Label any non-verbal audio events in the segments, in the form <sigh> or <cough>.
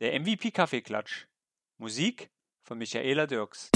Der MVP Kaffeeklatsch. Musik von Michaela Dirks.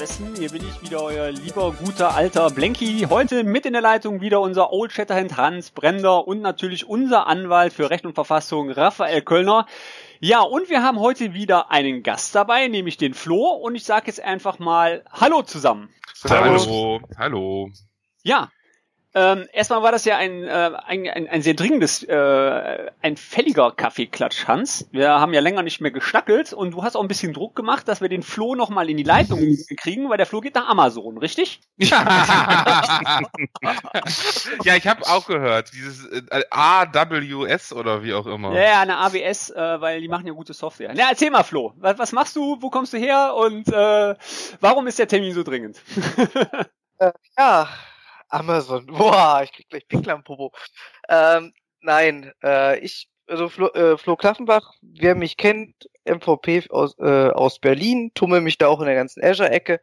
Westen. Hier bin ich wieder, euer lieber, guter, alter Blenky. Heute mit in der Leitung wieder unser Old Shatterhand Hans Brender und natürlich unser Anwalt für Recht und Verfassung, Raphael Kölner. Ja, und wir haben heute wieder einen Gast dabei, nämlich den Flo. Und ich sage jetzt einfach mal Hallo zusammen. Hallo, hallo. Ja, ähm, erstmal war das ja ein, äh, ein, ein, ein sehr dringendes, äh, ein fälliger Kaffeeklatsch, Hans. Wir haben ja länger nicht mehr geschnackelt und du hast auch ein bisschen Druck gemacht, dass wir den Flo nochmal in die Leitung <laughs> kriegen, weil der Flo geht nach Amazon, richtig? <laughs> ja, ich habe auch gehört, dieses äh, AWS oder wie auch immer. Ja, ja, eine AWS, äh, weil die machen ja gute Software. Na, erzähl mal, Flo, was, was machst du, wo kommst du her und äh, warum ist der Termin so dringend? <laughs> äh, ja, Amazon. <laughs> Boah, ich krieg gleich Pinkler am Popo. Ähm, nein, äh, ich, also Flo, äh, Flo Klaffenbach, wer mich kennt, MVP aus, äh, aus Berlin, tummel mich da auch in der ganzen Azure-Ecke.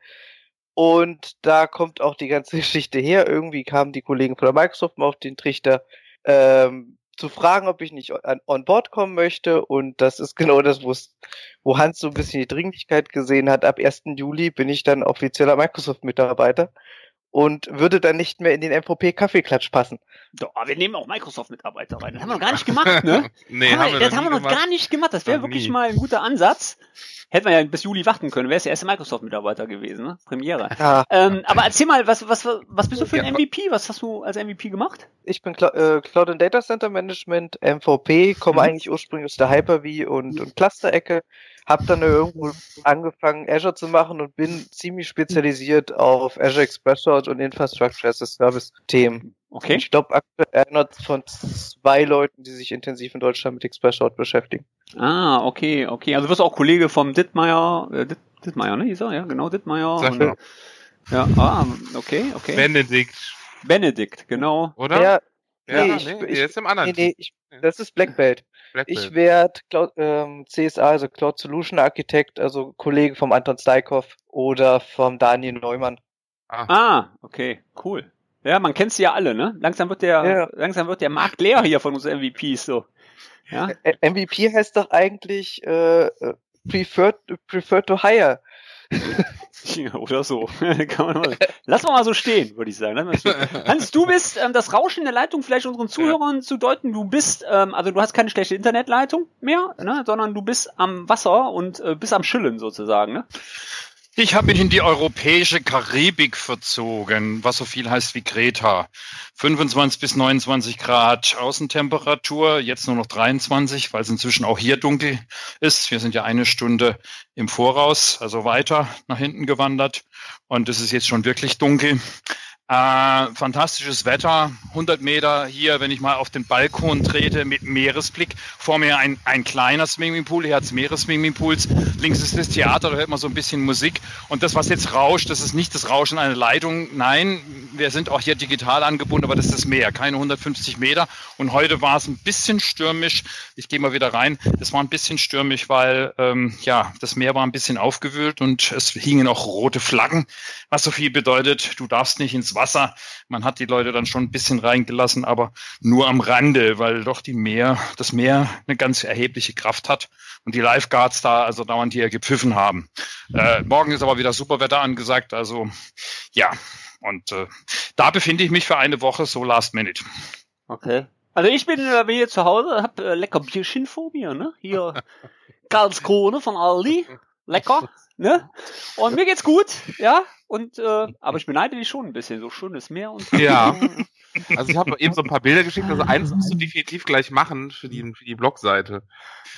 Und da kommt auch die ganze <laughs> Geschichte her. Irgendwie kamen die Kollegen von der Microsoft mal auf den Trichter, ähm, zu fragen, ob ich nicht on, on board kommen möchte. Und das ist <laughs> genau das, wo Hans so ein bisschen die Dringlichkeit gesehen hat. Ab 1. Juli bin ich dann offizieller Microsoft-Mitarbeiter und würde dann nicht mehr in den MVP Kaffeeklatsch passen. Doch, wir nehmen auch Microsoft-Mitarbeiter rein. Das haben wir noch gar nicht <laughs> gemacht, ne? nee, haben haben wir, das haben wir noch gemacht. gar nicht gemacht. Das wäre wirklich nie. mal ein guter Ansatz. Hätten wir ja bis Juli warten können. Wäre es der erste Microsoft-Mitarbeiter gewesen, ne? Premiere. Ja, Ähm, aber erzähl mal, was, was, was bist du für ein Ja, MVP? Was hast du als MVP gemacht? ich bin Cla äh, Cloud and Data Center Management, MVP, komme Mhm. eigentlich ursprünglich aus der Hyper-V und, und Cluster-Ecke, habe dann irgendwo angefangen, Azure zu machen und bin ziemlich spezialisiert auf Azure Express Route und Infrastructure as a Service-Themen. Okay. Ich glaube aktuell einer von zwei Leuten, die sich intensiv in Deutschland mit Express Route beschäftigen. Ah, okay, okay. Also du wirst auch Kollege vom Dittmeier, äh, Ditt, Dittmeier, ne? Er? Ja, genau, Dittmeier. Sag Und, mal. ja, ah, okay, okay. Benedikt, Benedikt, genau. oder? Ja, ja nee, ich- nee, ich- ist im anderen nee, nee, ich, das ist Black Belt. Ich werde Cloud, ähm, CSA, also Cloud Solution Architect, also Kollege vom Anton Steikhoff oder vom Daniel Neumann. Ah, okay, cool. Ja, man kennt sie ja alle, ne? Langsam wird der, Ja. langsam wird der Markt leer hier von unseren MVPs, so. Ja, MVP heißt doch eigentlich äh, äh, preferred, preferred to hire. Ja, <laughs> oder so. <laughs> Kann man mal, lass mal so stehen, würde ich sagen. Stehen. Hans, du bist ähm, das Rauschen der Leitung vielleicht unseren Zuhörern zu deuten. Du bist, ähm, also du hast keine schlechte Internetleitung mehr, ne, sondern du bist am Wasser und äh, bist am Schillen sozusagen. Ne? Ich habe mich in die europäische Karibik verzogen, was so viel heißt wie Kreta. 25 bis 29 Grad Außentemperatur, jetzt nur noch 23, weil es inzwischen auch hier dunkel ist. Wir sind ja eine Stunde im Voraus, also weiter nach hinten gewandert und es ist jetzt schon wirklich dunkel. Äh, fantastisches Wetter, 100 Meter hier, wenn ich mal auf den Balkon trete mit Meeresblick. Vor mir ein, ein kleiner Swimmingpool, hier hat's mehrere Swimmingpools. Links ist das Theater, da hört man so ein bisschen Musik. Und das, was jetzt rauscht, das ist nicht das Rauschen einer Leitung. Nein, wir sind auch hier digital angebunden, aber das ist das Meer, keine 150 Meter. Und heute war es ein bisschen stürmisch. Ich gehe mal wieder rein. Es war ein bisschen stürmisch, weil ähm, ja das Meer war ein bisschen aufgewühlt und es hingen auch rote Flaggen, was so viel bedeutet, du darfst nicht ins Wasser. Man hat die Leute dann schon ein bisschen reingelassen, aber nur am Rande, weil doch die Meer, das Meer eine ganz erhebliche Kraft hat und die Lifeguards da also dauernd hier gepfiffen haben. Äh, morgen ist aber wieder super Wetter angesagt, also ja. Und äh, da befinde ich mich für eine Woche so last minute. Okay. Also ich bin äh, hier zu Hause, hab äh, lecker Bierchen vor mir, ne? Hier <laughs> Karlskrone von Aldi. Lecker, ne? Und mir geht's gut, ja? und äh, aber ich beneide dich schon ein bisschen. So schönes Meer und Ja. <laughs> Also ich habe eben so ein paar Bilder geschickt. Also eins musst du definitiv gleich machen für die, für die Blogseite.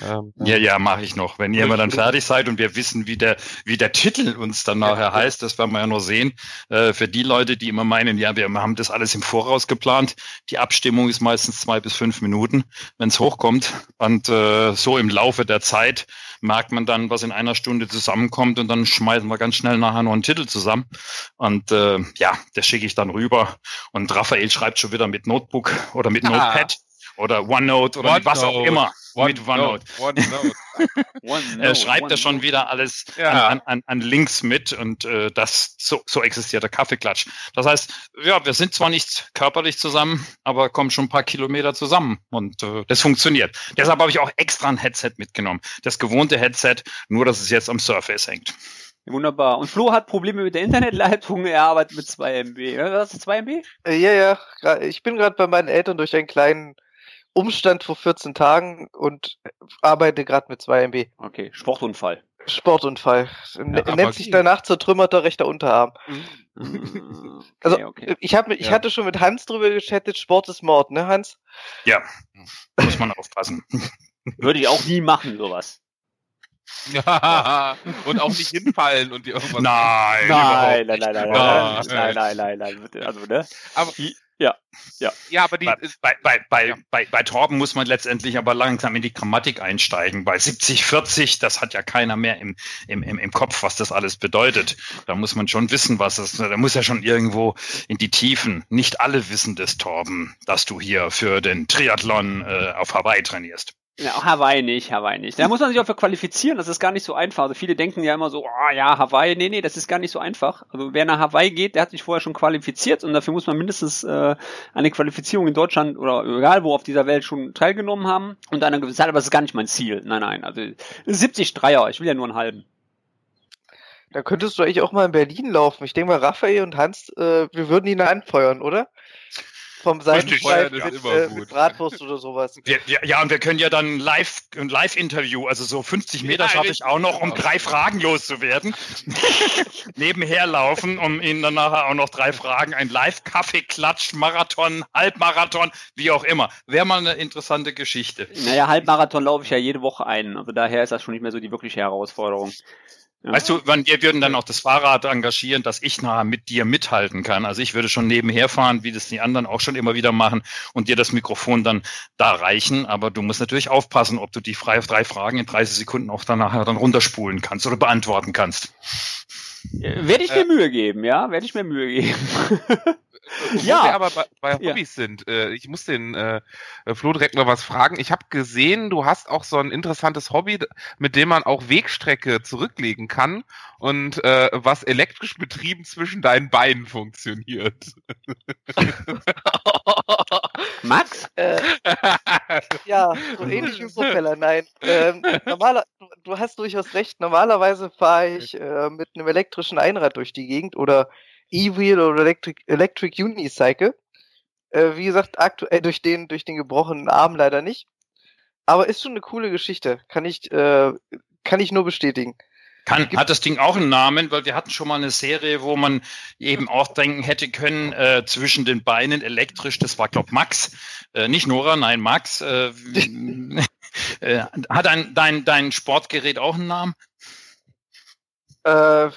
Ähm, Ja, ja, mache ich noch. Wenn ihr mal dann <laughs> fertig seid und wir wissen, wie der, wie der Titel uns dann nachher heißt, das werden wir ja noch sehen. Äh, für die Leute, die immer meinen, ja, wir haben das alles im Voraus geplant. Die Abstimmung ist meistens zwei bis fünf Minuten, wenn es hochkommt. Und äh, so im Laufe der Zeit merkt man dann, was in einer Stunde zusammenkommt und dann schmeißen wir ganz schnell nachher noch einen Titel zusammen. Und äh, ja, das schicke ich dann rüber. Und Raphael schreibt schon wieder mit Notebook oder mit Ah. Notepad oder OneNote oder mit was auch immer. mit OneNote. OneNote. One <laughs> Er schreibt one ja schon wieder alles Ja. an, an, an Links mit und äh, das so, so existiert der Kaffeeklatsch. Das heißt, ja, wir sind zwar nicht körperlich zusammen, aber kommen schon ein paar Kilometer zusammen und äh, das funktioniert. Deshalb habe ich auch extra ein Headset mitgenommen. Das gewohnte Headset, nur dass es jetzt am Surface hängt. Wunderbar. Und Flo hat Probleme mit der Internetleitung. Er arbeitet mit 2 MB. Was ist 2 MB? Ja, ja, ich bin gerade bei meinen Eltern durch einen kleinen Umstand vor 14 Tagen und arbeite gerade mit 2 MB. Okay, Sportunfall. Sportunfall. N- Ja, nennt sich danach zertrümmerter rechter Unterarm. okay, Also, okay. Ich, hab, ich Ja. hatte schon mit Hans drüber gechattet, Sport ist Mord, ne Hans? Ja, muss man aufpassen. Würde ich auch nie machen, sowas. Ja. Und auch nicht hinfallen und dir irgendwas. Nein, Nein, überhaupt nein, nein, nein, nicht. nein, nicht. nein, nein, nein, nein, bitte. Also, ne? Aber- ja. Ja, aber die. Bei, bei, bei, bei, bei, bei Torben muss man letztendlich aber langsam in die Grammatik einsteigen. Bei 70, 40, das hat ja keiner mehr im, im, im, im Kopf, was das alles bedeutet. Da muss man schon wissen, was es, da muss ja schon irgendwo in die Tiefen. Nicht alle wissen das, Torben, dass du hier für den Triathlon äh, auf Hawaii trainierst. Ja, Hawaii nicht, Hawaii nicht. Da muss man sich auch für qualifizieren, das ist gar nicht so einfach. Also viele denken ja immer so, oh ja, Hawaii, nee, nee, das ist gar nicht so einfach. Also wer nach Hawaii geht, der hat sich vorher schon qualifiziert und dafür muss man mindestens äh, eine Qualifizierung in Deutschland oder egal wo auf dieser Welt schon teilgenommen haben und eine gewisse Zeit, aber das ist gar nicht mein Ziel. Nein, nein, also 70 Dreier, ich will ja nur einen halben. Da könntest du eigentlich auch mal in Berlin laufen. Ich denke mal, Raphael und Hans, äh, wir würden ihn anfeuern, oder? Vom ist mit, immer äh, gut. mit Bratwurst oder sowas. Wir, ja, ja, und wir können ja dann live, ein Live-Interview, also so 50 Meter Ja, schaffe ich auch noch, um drei Fragen loszuwerden. <laughs> Nebenher laufen, um Ihnen dann nachher auch noch drei Fragen, ein Live-Kaffee-Klatsch, Marathon, Halbmarathon, wie auch immer. Wäre mal eine interessante Geschichte. Naja, Halbmarathon laufe ich ja jede Woche ein. Also daher ist das schon nicht mehr so die wirkliche Herausforderung. Ja. Weißt du, wann- wir würden dann auch das Fahrrad engagieren, dass ich nachher mit dir mithalten kann. Also ich würde schon nebenher fahren, wie das die anderen auch schon immer wieder machen und dir das Mikrofon dann da reichen. Aber du musst natürlich aufpassen, ob du die frei, drei Fragen in 30 Sekunden auch dann nachher dann runterspulen kannst oder beantworten kannst. Äh, Werde ich mir Mühe geben, ja? Werde ich mir Mühe geben. <laughs> Wo Ja. wir aber bei, bei Ja. Hobbys sind, äh, ich muss den äh, Flo direkt mal was fragen. Ich habe gesehen, du hast auch so ein interessantes Hobby, mit dem man auch Wegstrecke zurücklegen kann und äh, was elektrisch betrieben zwischen deinen Beinen funktioniert. <laughs> Max? Äh, ja, so ähnlich wie Propeller. Nein, ähm, normaler, du, du hast durchaus recht. Normalerweise fahre ich äh, mit einem elektrischen Einrad durch die Gegend oder E-Wheel oder Electric, Electric Unicycle. Äh, wie gesagt, aktuell durch den, durch den gebrochenen Arm leider nicht. Aber ist schon eine coole Geschichte. Kann ich, äh, kann ich nur bestätigen. Kann, hat das Ding auch einen Namen? Weil wir hatten schon mal eine Serie, wo man eben auch denken hätte können, äh, zwischen den Beinen elektrisch, das war, glaub Max, äh, nicht Nora, nein, Max. Äh, <laughs> äh, hat dein, dein, dein Sportgerät auch einen Namen? Äh, äh,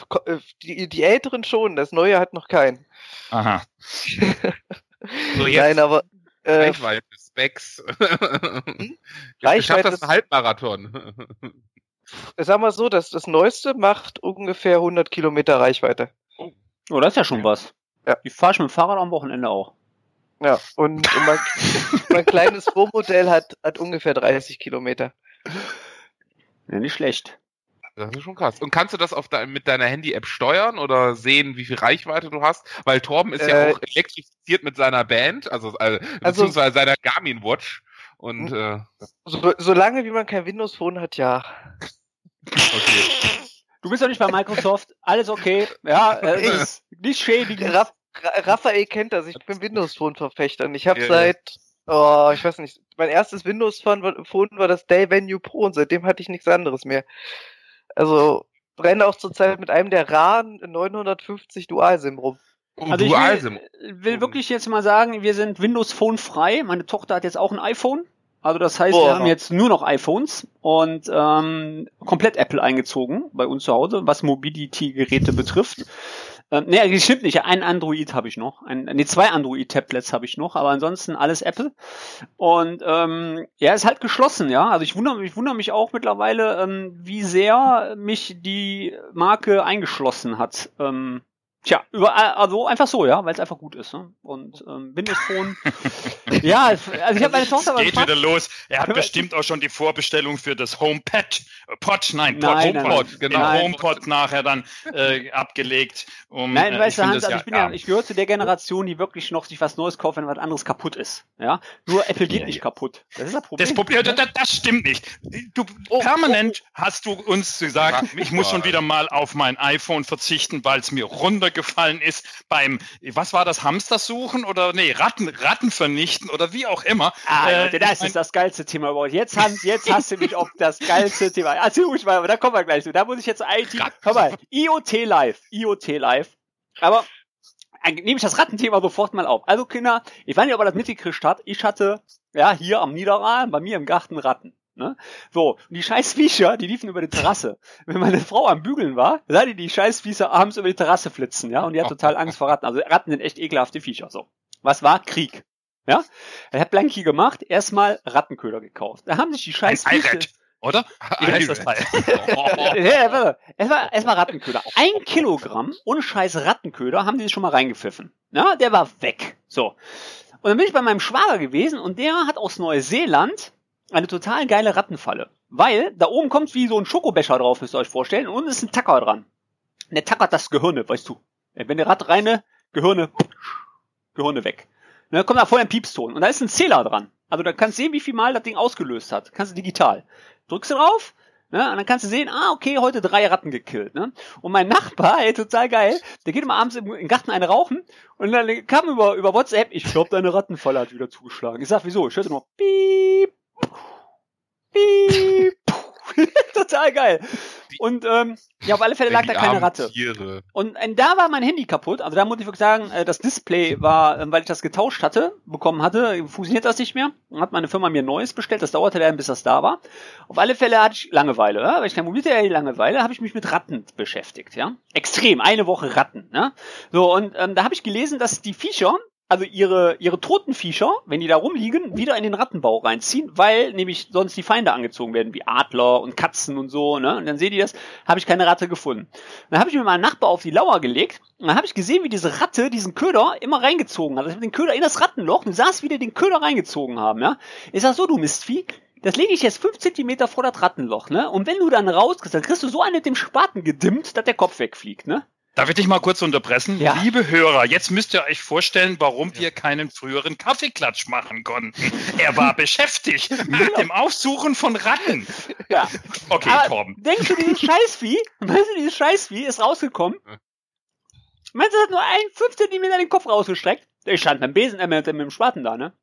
die, die älteren schon, das neue hat noch keinen. Aha. <laughs> So jetzt Nein, aber äh, Reichweite, Specs. <laughs> Reichweite Reichweite das ist- ein Halbmarathon. sag mal so, dass das neueste macht ungefähr 100 Kilometer Reichweite. Oh, das ist ja schon was. Ja. Die fahre ich mit dem Fahrrad am Wochenende auch. Ja, und mein, <laughs> mein kleines Vormodell hat, hat ungefähr 30 Kilometer. Ja, nicht schlecht. Das ist schon krass. Und kannst du das auf dein, mit deiner Handy-App steuern oder sehen, wie viel Reichweite du hast? Weil Torben ist ja Äh, auch elektrifiziert mit seiner Band, also, äh, Also- beziehungsweise seiner Garmin Watch. Und äh, So, solange wie man kein Windows Phone hat, ja. okay. Du bist doch nicht bei Microsoft. Alles okay. Ja, äh, ist nicht schädigend. Raff, Ra Raphael kennt das, ich bin Windows Phone Verfechter und ich habe Ja, ja. seit, oh, ich weiß nicht, mein erstes Windows Phone war, Phone war das Dell Venue Pro und seitdem hatte ich nichts anderes mehr. Also, brenne auch zurzeit mit einem der raren 950 Dual-SIM rum. Oh, Also ich Dual-SIM. will, will wirklich jetzt mal sagen, wir sind Windows Phone frei. Meine Tochter hat jetzt auch ein iPhone. Also das heißt, wir Boah. haben jetzt nur noch iPhones und ähm, komplett Apple eingezogen bei uns zu Hause, was Mobility-Geräte betrifft. Ähm, nee, das stimmt nicht. Ein Android habe ich noch. Ein, nee, zwei Android-Tablets habe ich noch, aber ansonsten alles Apple. Und ähm, ja, ist halt geschlossen, ja. Also ich wundere, ich wundere mich auch mittlerweile, ähm, wie sehr mich die Marke eingeschlossen hat. Ähm, Tja, überall, also einfach so, ja, weil es einfach gut ist. Ne? Und ähm, Windows Phone. <laughs> ja, es- also ich habe meine Tochter aber Geht gefragt, wieder los. Er hat bestimmt auch schon die Vorbestellung für das HomePad, äh, Pod, nein, Pod, Nein, HomePod, nein. genau, Nein. HomePod nachher dann äh, abgelegt. Um, Nein, äh, weißt du, Hans, also ich bin ja, ja, ich gehöre zu der Generation, die wirklich noch sich was Neues kauft, wenn was anderes kaputt ist. Ja, nur Apple geht nicht kaputt. Das ist das Problem. Das Problem, das, das stimmt nicht. Du, permanent hast du uns gesagt, ich muss schon wieder mal auf mein iPhone verzichten, weil es mir runtergefallen ist beim, was war das, Hamster suchen oder nee, Ratten, Ratten vernichten oder wie auch immer. Ah, Äh, Leute, das ist das geilste Thema überhaupt. Jetzt, jetzt hast du mich auf das geilste Thema. Erzähl ruhig mal, aber da kommen wir gleich zu. Da muss ich jetzt IT. Hör mal, IoT Live. IoT Live. Aber nehme ich das Rattenthema sofort mal auf. Also, Kinder, ich weiß nicht, ob ihr das mitgekriegt habt. Ich hatte, ja, hier am Niederrhein, bei mir im Garten Ratten. Ne? So, und die scheiß Viecher, die liefen über die Terrasse. Wenn meine Frau am Bügeln war, sah die die scheiß Viecher abends über die Terrasse flitzen, ja, und die hat total Angst vor Ratten. Also Ratten sind echt ekelhafte Viecher, so. Was war? Krieg. Ja? Er hat Blanky gemacht, erstmal Rattenköder gekauft. Da haben sich die Ein scheiß Viecher... oder? Wie heißt das Teil? <laughs> Ja, warte. Es war erstmal Rattenköder. Ein Kilogramm ohne scheiß Rattenköder haben die sich schon mal reingepfiffen. Ja, der war weg. So. Und dann bin ich bei meinem Schwager gewesen und der hat aus Neuseeland eine total geile Rattenfalle. Weil da oben kommt wie so ein Schokobecher drauf, müsst ihr euch vorstellen, und unten ist ein Tacker dran. Und der tackert das Gehirne, weißt du. Wenn der Rat reine, Gehirne, Gehirne weg. Und dann kommt da vorher ein Piepston und da ist ein Zähler dran. Also da kannst du sehen, wie viel Mal das Ding ausgelöst hat. Kannst du digital. Drückst du drauf, ne, und dann kannst du sehen, ah, okay, heute drei Ratten gekillt, ne. Und mein Nachbar, ey, total geil, der geht immer abends im, im Garten eine rauchen und dann kam über, über WhatsApp, ich glaube, deine Rattenfalle hat wieder zugeschlagen. Ich sag, wieso? Ich hörte noch, piep, piep, <laughs> <laughs> total geil. Und ähm, ja, auf alle Fälle lag da keine Ratte. Tiere. Und äh, da war mein Handy kaputt. Also da muss ich wirklich sagen, äh, das Display war, äh, weil ich das getauscht hatte, bekommen hatte, funktioniert das nicht mehr. Dann hat meine Firma mir neues bestellt. Das dauerte dann, bis das da war. Auf alle Fälle hatte ich Langeweile. Ja? Weil ich kein Mobiltelefon Langeweile, habe ich mich mit Ratten beschäftigt. Ja, extrem. Eine Woche Ratten. Ja? So und ähm, da habe ich gelesen, dass die Viecher also ihre, ihre toten Viecher, wenn die da rumliegen, wieder in den Rattenbau reinziehen, weil nämlich sonst die Feinde angezogen werden, wie Adler und Katzen und so, ne? Und dann seht ihr das, habe ich keine Ratte gefunden. Dann habe ich mir meinen Nachbar auf die Lauer gelegt und dann habe ich gesehen, wie diese Ratte diesen Köder immer reingezogen hat. Also ich hab den Köder in das Rattenloch und saß wieder den Köder reingezogen haben, ja? Ich sag so, du Mistvieh, das lege ich jetzt fünf Zentimeter vor das Rattenloch, ne? Und wenn du dann rauskriegst, dann kriegst du so einen mit dem Spaten gedimmt, dass der Kopf wegfliegt, ne? Darf ich dich mal kurz unterbrechen? Ja. Liebe Hörer, jetzt müsst ihr euch vorstellen, warum wir keinen früheren Kaffeeklatsch machen konnten. Er war <laughs> beschäftigt mit dem Aufsuchen von Ratten. Ja. Okay, Aber Torben. denkst du, dieses Scheißvieh, meinst du, dieses Scheißvieh ist rausgekommen? Meinst du, es hat nur ein 5 Zentimeter den Kopf rausgestreckt? Ich stand beim Besen, äh, mit, mit dem Spaten da, ne?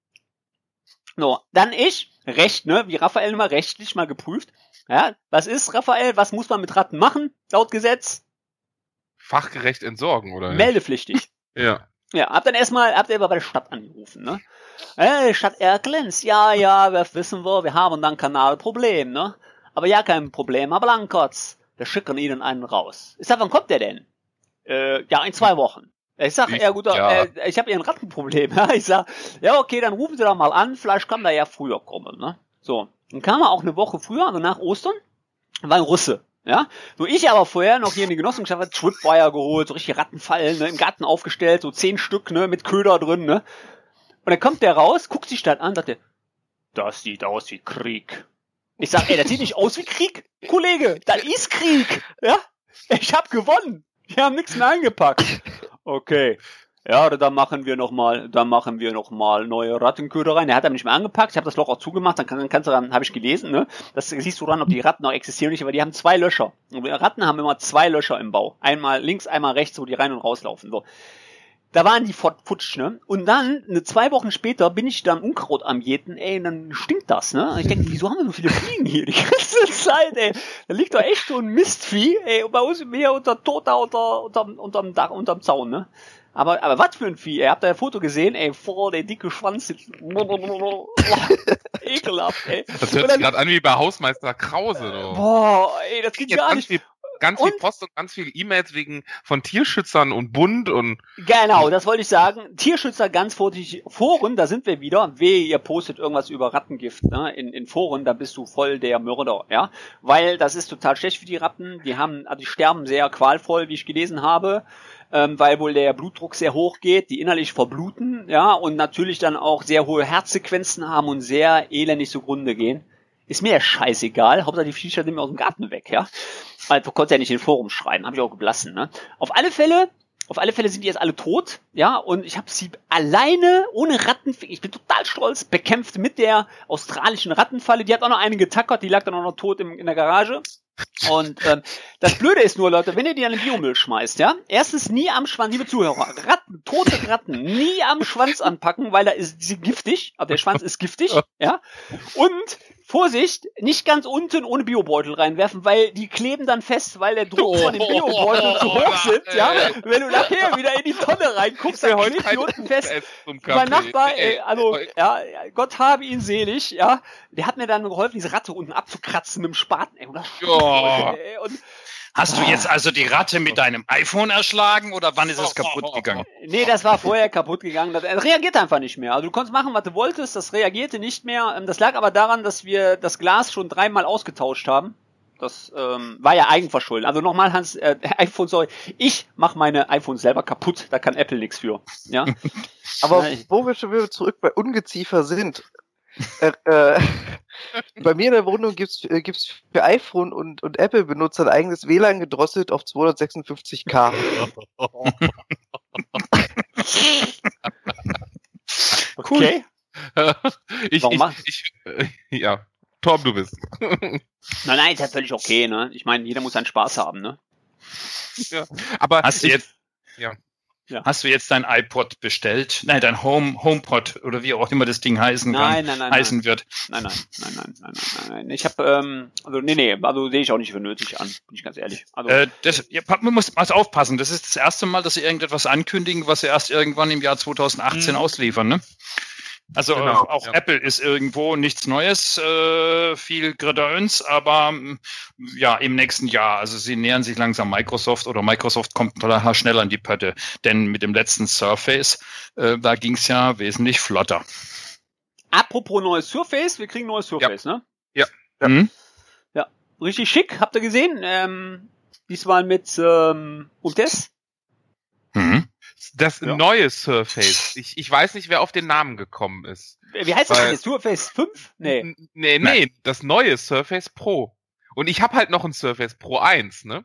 So, dann ich, recht, ne, wie Raphael immer rechtlich mal geprüft. Ja, was ist, Raphael, was muss man mit Ratten machen, laut Gesetz? Fachgerecht entsorgen, oder? nicht? Meldepflichtig. <laughs> Ja. Ja, hab dann erstmal, habt ihr aber bei der Stadt angerufen, ne? Äh, Stadt Erkelenz, ja, ja, wir wissen wir, wir haben dann Kanalproblem, ne? Aber ja, kein Problem, Herr Blankotz, wir schicken Ihnen einen raus. Ich sag, wann kommt der denn? Äh, ja, in zwei Wochen. Ich sag, Ich- ja gut, ja. äh, ich habe hier ein Rattenproblem. <laughs> Ja, ich sag, ja okay, dann rufen Sie doch mal an, vielleicht kann der ja früher kommen, ne? So, dann kam er auch eine Woche früher, also nach Ostern, war ein Russe. Ja, so ich aber vorher noch hier in die Genossenschaft hat Tripwire geholt, so richtig Rattenfallen, ne, im Garten aufgestellt, so zehn Stück, ne, mit Köder drin, ne. Und dann kommt der raus, guckt die Stadt an, sagt der, das sieht aus wie Krieg. Ich sag, ey, das sieht nicht aus wie Krieg, Kollege, das ist Krieg, ja. Ich hab gewonnen, die haben nichts mehr angepackt. Okay. Ja, dann machen wir noch mal, dann machen wir noch mal neue Rattenköder rein. Der hat aber nicht mehr angepackt. Ich habe das Loch auch zugemacht. Dann, kann, dann kannst du dann, habe ich gelesen, ne? Das siehst du dann, ob die Ratten noch existieren oder nicht. Aber die haben zwei Löcher. Und Ratten haben immer zwei Löcher im Bau. Einmal links, einmal rechts, wo die rein und rauslaufen. So. da waren die futsch, ne? Und dann, ne, zwei Wochen später, bin ich da im Unkraut am Jäten, ey, und dann stinkt das, ne? Ich denke, wieso haben wir so viele Fliegen hier die ganze <laughs> Zeit, ey? Da liegt doch echt so ein Mistvieh, ey, und bei uns im Meer unter Tota unter, unterm, unterm Dach, unterm Zaun, ne? Aber, aber was für ein Vieh, ey? Habt ihr ein Foto gesehen, ey, vor der dicke Schwanz. <laughs> Ekelhaft, ey. Das hört sich gerade an wie bei Hausmeister Krause. Du. Boah, ey, das geht gar ganz nicht. viel, ganz viel Und- Post und ganz viele E-Mails wegen von Tierschützern und Bund und Genau, das wollte ich sagen. Tierschützer ganz vorsichtig. Foren, da sind wir wieder. Wehe, ihr postet irgendwas über Rattengift ne? in, in Foren, da bist du voll der Mörder, ja. Weil das ist total schlecht für die Ratten. Die haben, also die sterben sehr qualvoll, wie ich gelesen habe, ähm, weil wohl der Blutdruck sehr hoch geht, die innerlich verbluten, ja, und natürlich dann auch sehr hohe Herzsequenzen haben und sehr elendig zugrunde gehen. Ist mir ja scheißegal. Hauptsache die Viecher nehmen wir aus dem Garten weg, ja. Weil du konntest ja nicht in den Forum schreiben, habe ich auch geblassen, ne? Auf alle Fälle, auf alle Fälle sind die jetzt alle tot, ja, und ich habe sie alleine, ohne Rattenfinger, ich bin total stolz, bekämpft mit der australischen Rattenfalle. Die hat auch noch eine getackert, die lag dann auch noch tot im, in der Garage. Und ähm, das Blöde ist nur, Leute, wenn ihr die an den Biomüll schmeißt, ja, erstens nie am Schwanz, liebe Zuhörer, Ratten, tote Ratten, nie am Schwanz anpacken, weil da ist sie giftig, aber der Schwanz ist giftig, ja. Und Vorsicht, nicht ganz unten ohne Biobeutel reinwerfen, weil die kleben dann fest, weil der Druck von den <laughs> Biobeuteln zu hoch sind, ja. Wenn du nachher wieder in die Tonne reinguckst, dann klebt die unten fest. Mein. Nachbar, ey, also, ja, Gott habe ihn selig, ja, der hat mir dann geholfen, diese Ratte unten abzukratzen mit dem Spaten, ey, und das <laughs> und, Hast du jetzt also die Ratte mit deinem iPhone erschlagen oder wann ist es <laughs> kaputt gegangen? nee, das war vorher kaputt gegangen, das, reagiert einfach nicht mehr. Also du konntest machen, was du wolltest, das reagierte nicht mehr. Ähm, Das lag aber daran, dass wir das Glas schon dreimal ausgetauscht haben. Das ähm, war ja Eigenverschulden. Also nochmal, Hans, äh, <laughs> iPhone, sorry, ich mach meine iPhones selber kaputt, da kann Apple nichts für. Ja, <laughs> Aber wo wir schon wieder zurück bei Ungeziefer sind. Äh, äh, <laughs> bei mir in der Wohnung gibt's äh, gibt's für iPhone und, und Apple-Benutzer ein eigenes WLAN gedrosselt auf 256k. <laughs> <laughs> okay. ich, Warum ich, mach- ich, äh, ja, Torb, du bist. Nein, nein, ist ja völlig okay, ne? Ich meine, jeder muss seinen Spaß haben, ne? Aber Hast du jetzt, Ja. Ja. hast du jetzt dein iPod bestellt? Nein, dein Home, HomePod oder wie auch immer das Ding heißen kann, Nein, nein, nein, nein. heißen wird. Nein, nein, nein, nein, nein, nein, nein. Ich habe, ähm, also nee, nee, also sehe ich auch nicht für nötig an, bin ich ganz ehrlich. Also, Äh, das, ja, man muss also aufpassen. Das ist das erste Mal, dass sie irgendetwas ankündigen, was sie erst irgendwann im Jahr 2018 Mhm. ausliefern. Ne? Also Genau, auch, auch ja. Apple ist irgendwo nichts Neues, äh, viel Gedöns, aber mm, ja, im nächsten Jahr. Also sie nähern sich langsam Microsoft oder Microsoft kommt total schnell an die Pötte. Denn mit dem letzten Surface, äh, da ging's ja wesentlich flotter. apropos neues Surface, wir kriegen neues Surface, ne? Hm? Richtig schick, habt ihr gesehen? Ähm, diesmal mit ähm, UTS. Mhm. Das Ja. neue Surface. Ich, ich weiß nicht, wer auf den Namen gekommen ist. Wie heißt das Weil- denn jetzt? Surface 5? Nee. Nee, nee, Nein. das neue Surface Pro. Und ich habe halt noch ein Surface Pro 1, ne?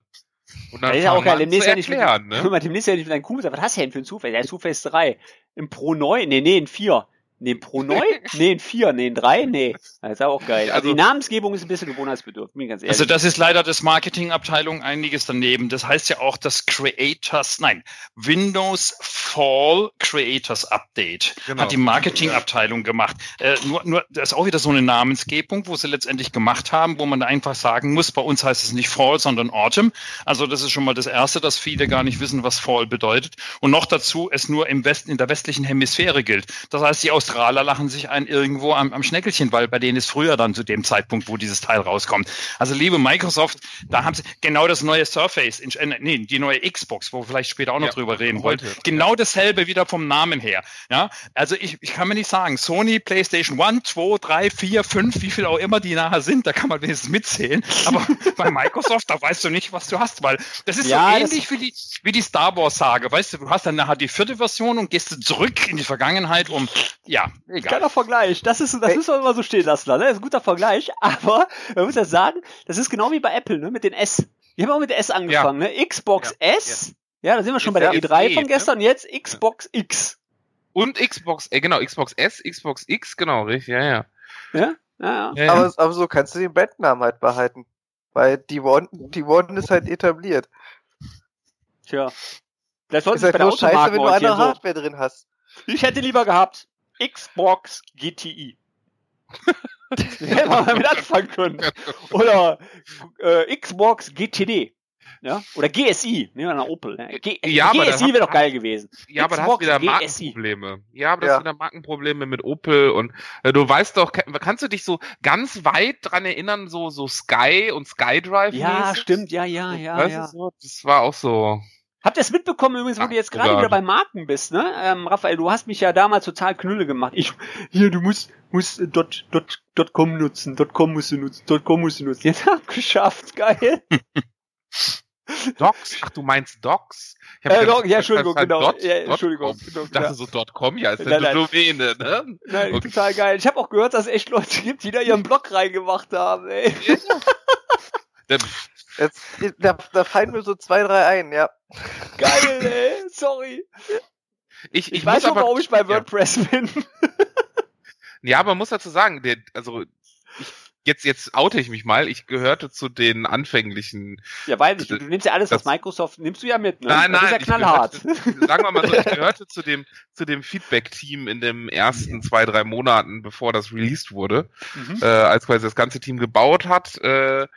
Und Das ist ja auch geil. Demnächst ja nicht mit, ne? <laughs> mal, demnächst ja nicht mit deinem Kumpel. Was hast du denn für ein Surface? Ja, Surface 3. Im Pro neu? Nee, nee, ein 4. Nee, Pro neu? <laughs> Nee, ein 4. Nee, ein 3? Nee. Das ist auch geil. Also, Also- die Namensgebung ist ein bisschen gewohnheitsbedürftig, bin ich ganz ehrlich. Also das ist leider das Marketingabteilung einiges daneben. Das heißt ja auch das Creators, nein, Windows Fall Creators Update Genau. hat die Marketingabteilung gemacht. Äh, nur, nur, das ist auch wieder so eine Namensgebung, wo sie letztendlich gemacht haben, wo man einfach sagen muss, bei uns heißt es nicht Fall, sondern Autumn. Also das ist schon mal das Erste, dass viele gar nicht wissen, was Fall bedeutet. Und noch dazu es nur im Westen, in der westlichen Hemisphäre gilt. Das heißt, die Australier lachen sich ein irgendwo am, am Schneckelchen, weil bei denen ist früher dann zu dem Zeitpunkt, wo dieses Teil rauskommt. Also liebe Microsoft, da haben sie genau das neue Surface, äh, nee, die neue Xbox, wo wir vielleicht später auch noch Ja, drüber reden wollen. Genau dasselbe wieder vom Namen her. Ja, also ich, ich kann mir nicht sagen, Sony, PlayStation 1, 2, 3, 4, 5, wie viel auch immer die nachher sind, da kann man wenigstens mitzählen. Aber <laughs> bei Microsoft, da weißt du nicht, was du hast, weil das ist Ja, so ähnlich wie die, wie die Star Wars Sage. Weißt du, du hast dann nachher die vierte Version und gehst zurück in die Vergangenheit, um, ja, egal. Geiler Vergleich. Das ist, das müssen wir immer so stehen lassen, ne? Das ist ein guter Vergleich. <laughs> Aber man muss ja sagen, das ist genau wie bei Apple, ne? Mit den S. Wir haben auch mit der S angefangen, ne? Xbox S. Ja, da sind wir schon bei Jetzt der ja E3 jetzt von E, gestern. Jetzt Xbox X. Und Xbox, äh, genau, Xbox S, Xbox X, genau, richtig, ja, ja. Ja? Ja, ja. ja, ja. Aber, aber so kannst du den Bandnamen halt behalten. Weil die One, die One ist halt etabliert. Tja. Vielleicht sollten Ist halt bei der nur scheiße, wenn du so. Hardware drin hast. Ich hätte lieber gehabt Xbox GTI. <laughs> Hätte man damit anfangen können. Oder äh, Xbox GTD. Ja? Oder GSI. Nehmen wir mal Opel. Ne? Ja, GSI wäre doch geil gewesen. Ja, aber da hast Xbox wieder GSI. Markenprobleme. Ja, aber das Ja. wieder Markenprobleme mit Opel und äh, du weißt doch, kann, kannst du dich so ganz weit dran erinnern, so so Sky und SkyDrive? Ja, stimmt. Ja, ja, ja. ja. so? Das war auch so. Habt ihr es mitbekommen übrigens, wo Ach, du jetzt gerade wieder bei Marken bist, ne? Ähm, Raphael, du hast mich ja damals total knülle gemacht. Ich, hier, du musst, musst äh, dot, dot, dot com nutzen, dot com musst du nutzen, dot com musst du nutzen. Jetzt hab geschafft, geil. <laughs> Docs? Ach, du meinst Docs? Ich Äh, doch, ja, Entschuldigung, heißt genau. Dot- ja, Entschuldigung. Entschuldigung, Ich dachte ja. so .com, ja, ist Nein, eine. Domäne, ne? Nein, Okay. total geil. Ich habe auch gehört, dass es echt Leute gibt, die da ihren Blog reingemacht haben, ey. <laughs> Der- Jetzt, da, da fallen mir so zwei, drei ein, ja. Geil, <laughs> ey. Sorry. Ich, Ich, ich, weiß aber, warum ich bei ja. WordPress bin. <laughs> Ja, aber man muss dazu sagen, der, also ich, jetzt jetzt oute ich mich mal. Ich gehörte zu den anfänglichen. Ja, weiß ich. Du nimmst ja alles, was Das- Microsoft, nimmst du ja mit, ne? Nein, das nein, ist ja ich knallhart. Gehörte, sagen wir mal so, ich <laughs> gehörte zu dem zu dem Feedback-Team in den ersten zwei drei Monaten, bevor das released wurde, Mhm. äh, als quasi das ganze Team gebaut hat. Äh,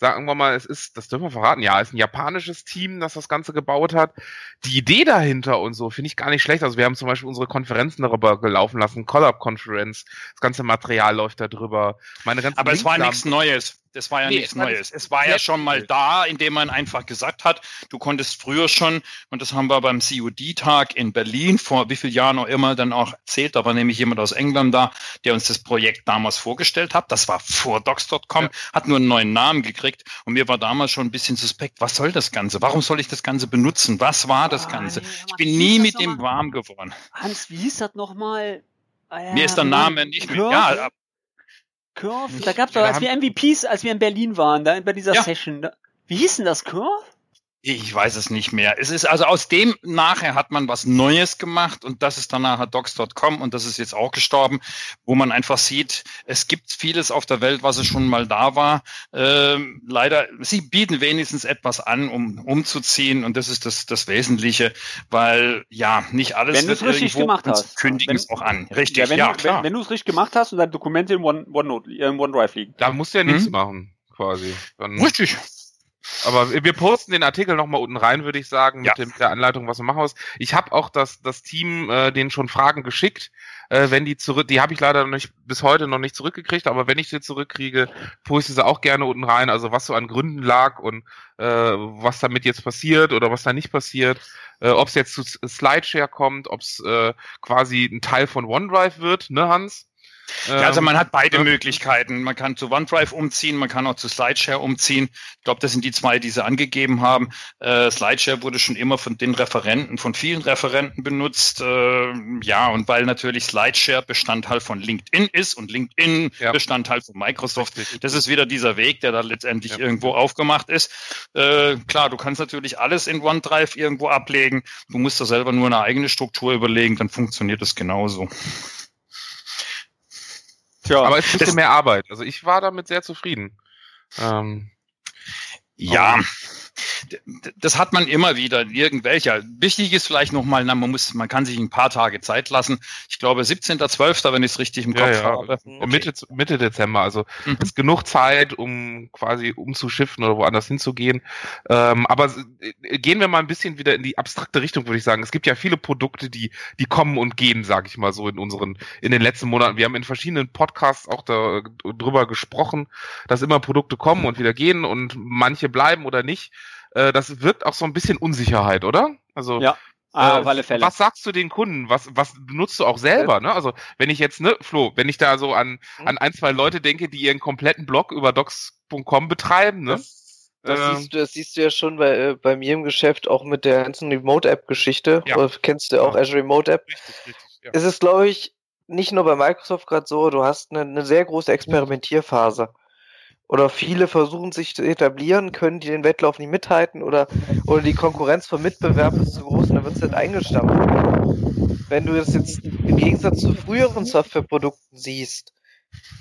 sagen wir mal, es ist, das dürfen wir verraten, ja, es ist ein japanisches Team, das das Ganze gebaut hat. Die Idee dahinter und so finde ich gar nicht schlecht. Also wir haben zum Beispiel unsere Konferenzen darüber gelaufen lassen, Collab-Conference, das ganze Material läuft da drüber. Meine ganzen Aber es war Links nichts Neues. Das war ja Nee, nichts Neues. Es war ja schon mal da, indem man einfach gesagt hat, du konntest früher schon, und das haben wir beim COD-Tag in Berlin vor wie vielen Jahren auch immer dann auch erzählt, da war nämlich jemand aus England da, der uns das Projekt damals vorgestellt hat. Das war vor docs.com, Ja. hat nur einen neuen Namen gekriegt und mir war damals schon ein bisschen suspekt, was soll das Ganze? Warum soll ich das Ganze benutzen? Was war das Ah, Ganze? nee, Ich bin nie mit dem warm geworden. Hans, wie hieß das nochmal? Ah, ja, Mir ist der Name nicht mehr. Ja, Curve? Da gab's doch, Wir als wir MVPs, als wir in Berlin waren, da bei dieser Ja. Session. Da, wie hieß denn das Curve? Ich weiß es nicht mehr. Es ist also aus dem nachher hat man was Neues gemacht und das ist dann nachher docs.com und das ist jetzt auch gestorben, wo man einfach sieht, es gibt vieles auf der Welt, was es schon mal da war. Ähm, leider, sie bieten wenigstens etwas an, um umzuziehen und das ist das, das Wesentliche, weil ja, nicht alles Wenn wird richtig irgendwo, gemacht und hast. Kündigen Wenn- es auch an. Richtig, Ja, ja, wenn, du, klar. wenn, wenn du es richtig gemacht hast und deine Dokumente in One, OneNote, äh, in OneDrive liegen. Da musst du ja nichts Hm? machen, quasi. Dann, richtig. Aber wir posten den Artikel nochmal unten rein, würde ich sagen, Ja. mit, dem, mit der Anleitung, was du machen musst. Ich habe auch das, das Team äh, denen schon Fragen geschickt, äh, wenn die zurück, die habe ich leider noch nicht bis heute noch nicht zurückgekriegt, aber wenn ich sie zurückkriege, poste sie auch gerne unten rein, also was so an Gründen lag und äh, was damit jetzt passiert oder was da nicht passiert, äh, ob es jetzt zu Slideshare kommt, ob es äh, quasi ein Teil von OneDrive wird, ne Hans? Ja, also Ähm, man hat beide ja. Möglichkeiten. Man kann zu OneDrive umziehen, man kann auch zu Slideshare umziehen. Ich glaube, das sind die zwei, die sie angegeben haben. Äh, Slideshare wurde schon immer von den Referenten, von vielen Referenten benutzt. Äh, ja, und weil natürlich Slideshare Bestandteil von LinkedIn ist und LinkedIn Ja. Bestandteil von Microsoft. Das ist wieder dieser Weg, der da letztendlich Ja. irgendwo aufgemacht ist. Äh, klar, du kannst natürlich alles in OneDrive irgendwo ablegen. Du musst da selber nur eine eigene Struktur überlegen, dann funktioniert das genauso. Tja, Aber es ist ein bisschen mehr Arbeit. Also ich war damit sehr zufrieden. Ähm, Ja, d- das hat man immer wieder in irgendwelcher. Wichtig ist vielleicht nochmal, man muss, man kann sich ein paar Tage Zeit lassen. Ich glaube 17.12., wenn ich es richtig im ja, Kopf ja, habe. äh, Mitte, Mitte Dezember. Also Mhm. ist genug Zeit, um quasi umzuschiffen oder woanders hinzugehen. Ähm, aber äh, gehen wir mal ein bisschen wieder in die abstrakte Richtung, würde ich sagen. Es gibt ja viele Produkte, die, die kommen und gehen, sage ich mal so, in unseren, in den letzten Monaten. Wir haben in verschiedenen Podcasts auch da, drüber gesprochen, dass immer Produkte kommen und wieder gehen und manche bleiben oder nicht. Äh, das wirkt auch so ein bisschen Unsicherheit, oder? Also Ja, ah, äh, auf alle Fälle. Was sagst du den Kunden? Was, was nutzt du auch selber? Ne? Also wenn ich jetzt, ne, Flo, wenn ich da so an, Hm? an ein, zwei Leute denke, die ihren kompletten Blog über docs.com betreiben, ne? Das, das, Ähm. siehst du, das siehst du ja schon bei, äh, bei mir im Geschäft, auch mit der ganzen Remote-App-Geschichte. Ja. Kennst du auch Ja. Azure Remote-App? Richtig, richtig. Ja. Es ist, glaube ich, nicht nur bei Microsoft gerade so, du hast eine, eine sehr große Experimentierphase. Oder viele versuchen sich zu etablieren, können die den Wettlauf nicht mithalten oder, oder die Konkurrenz vom Mitbewerb ist zu groß und dann wird es halt eingestampft. Wenn du das jetzt im Gegensatz zu früheren Softwareprodukten siehst,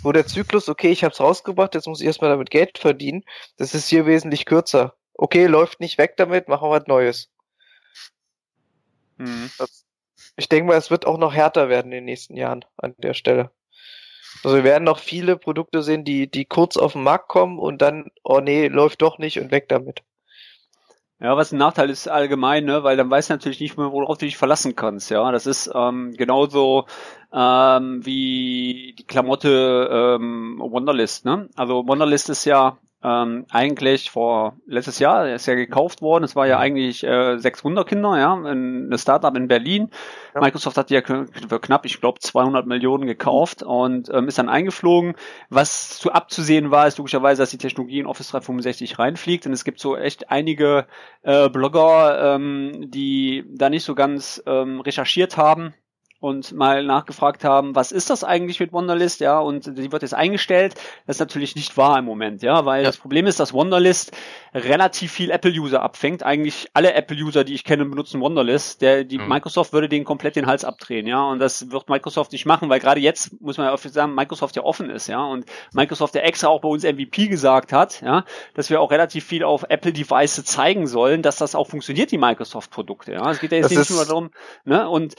wo der Zyklus, okay, ich habe es rausgebracht, jetzt muss ich erstmal damit Geld verdienen, das ist hier wesentlich kürzer. Okay, läuft nicht weg damit, machen wir was Neues. Mhm. Ich denke mal, es wird auch noch härter werden in den nächsten Jahren an der Stelle. Also wir werden noch viele Produkte sehen, die, die kurz auf den Markt kommen und dann, oh nee, läuft doch nicht und weg damit. Ja, was ein Nachteil ist allgemein, ne, weil dann weißt du natürlich nicht mehr, worauf du dich verlassen kannst. Ja, das ist ähm, genauso ähm, wie die Klamotte ähm, Wonderlist. Ne? Also Wonderlist ist ja ähm, eigentlich vor letztes Jahr, er ist ja gekauft worden. Es war ja eigentlich äh, 600 Kinder, ja, ein Startup in Berlin. Ja. Microsoft hat die ja für knapp, ich glaube, 200 Millionen gekauft und ähm, ist dann eingeflogen. Was zu abzusehen war, ist logischerweise, dass die Technologie in Office 365 reinfliegt und es gibt so echt einige äh, Blogger, ähm, die da nicht so ganz ähm, recherchiert haben und mal nachgefragt haben, was ist das eigentlich mit Wonderlist, ja, und die wird jetzt eingestellt. Das ist natürlich nicht wahr im Moment, ja, weil Ja. das Problem ist, dass Wonderlist relativ viel Apple-User abfängt. Eigentlich alle Apple-User, die ich kenne, benutzen Wonderlist. Der, die Mhm. Microsoft würde denen komplett den Hals abdrehen, ja, und das wird Microsoft nicht machen, weil gerade jetzt muss man ja sagen, Microsoft ja offen ist, ja, und Microsoft ja extra auch bei uns MVP gesagt hat, ja, dass wir auch relativ viel auf Apple-Devices zeigen sollen, dass das auch funktioniert, die Microsoft-Produkte, ja. Es geht ja jetzt Das nicht nur darum, ne, und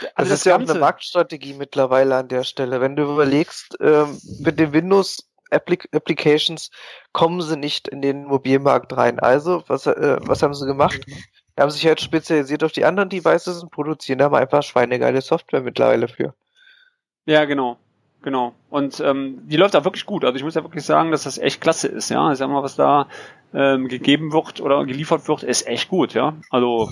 Das also ist ja auch eine Marktstrategie mittlerweile an der Stelle. Wenn du überlegst, ähm, mit den Windows Appli Applications kommen sie nicht in den Mobilmarkt rein. Also, was, äh, was haben sie gemacht? Die haben sich jetzt spezialisiert auf die anderen Devices und produzieren da mal einfach schweinegeile Software mittlerweile für. Ja, genau. Genau. Und ähm, die läuft auch wirklich gut. Also ich muss ja wirklich sagen, dass das echt klasse ist, ja. Ich sag mal, was da ähm, gegeben wird oder geliefert wird, ist echt gut, ja. Also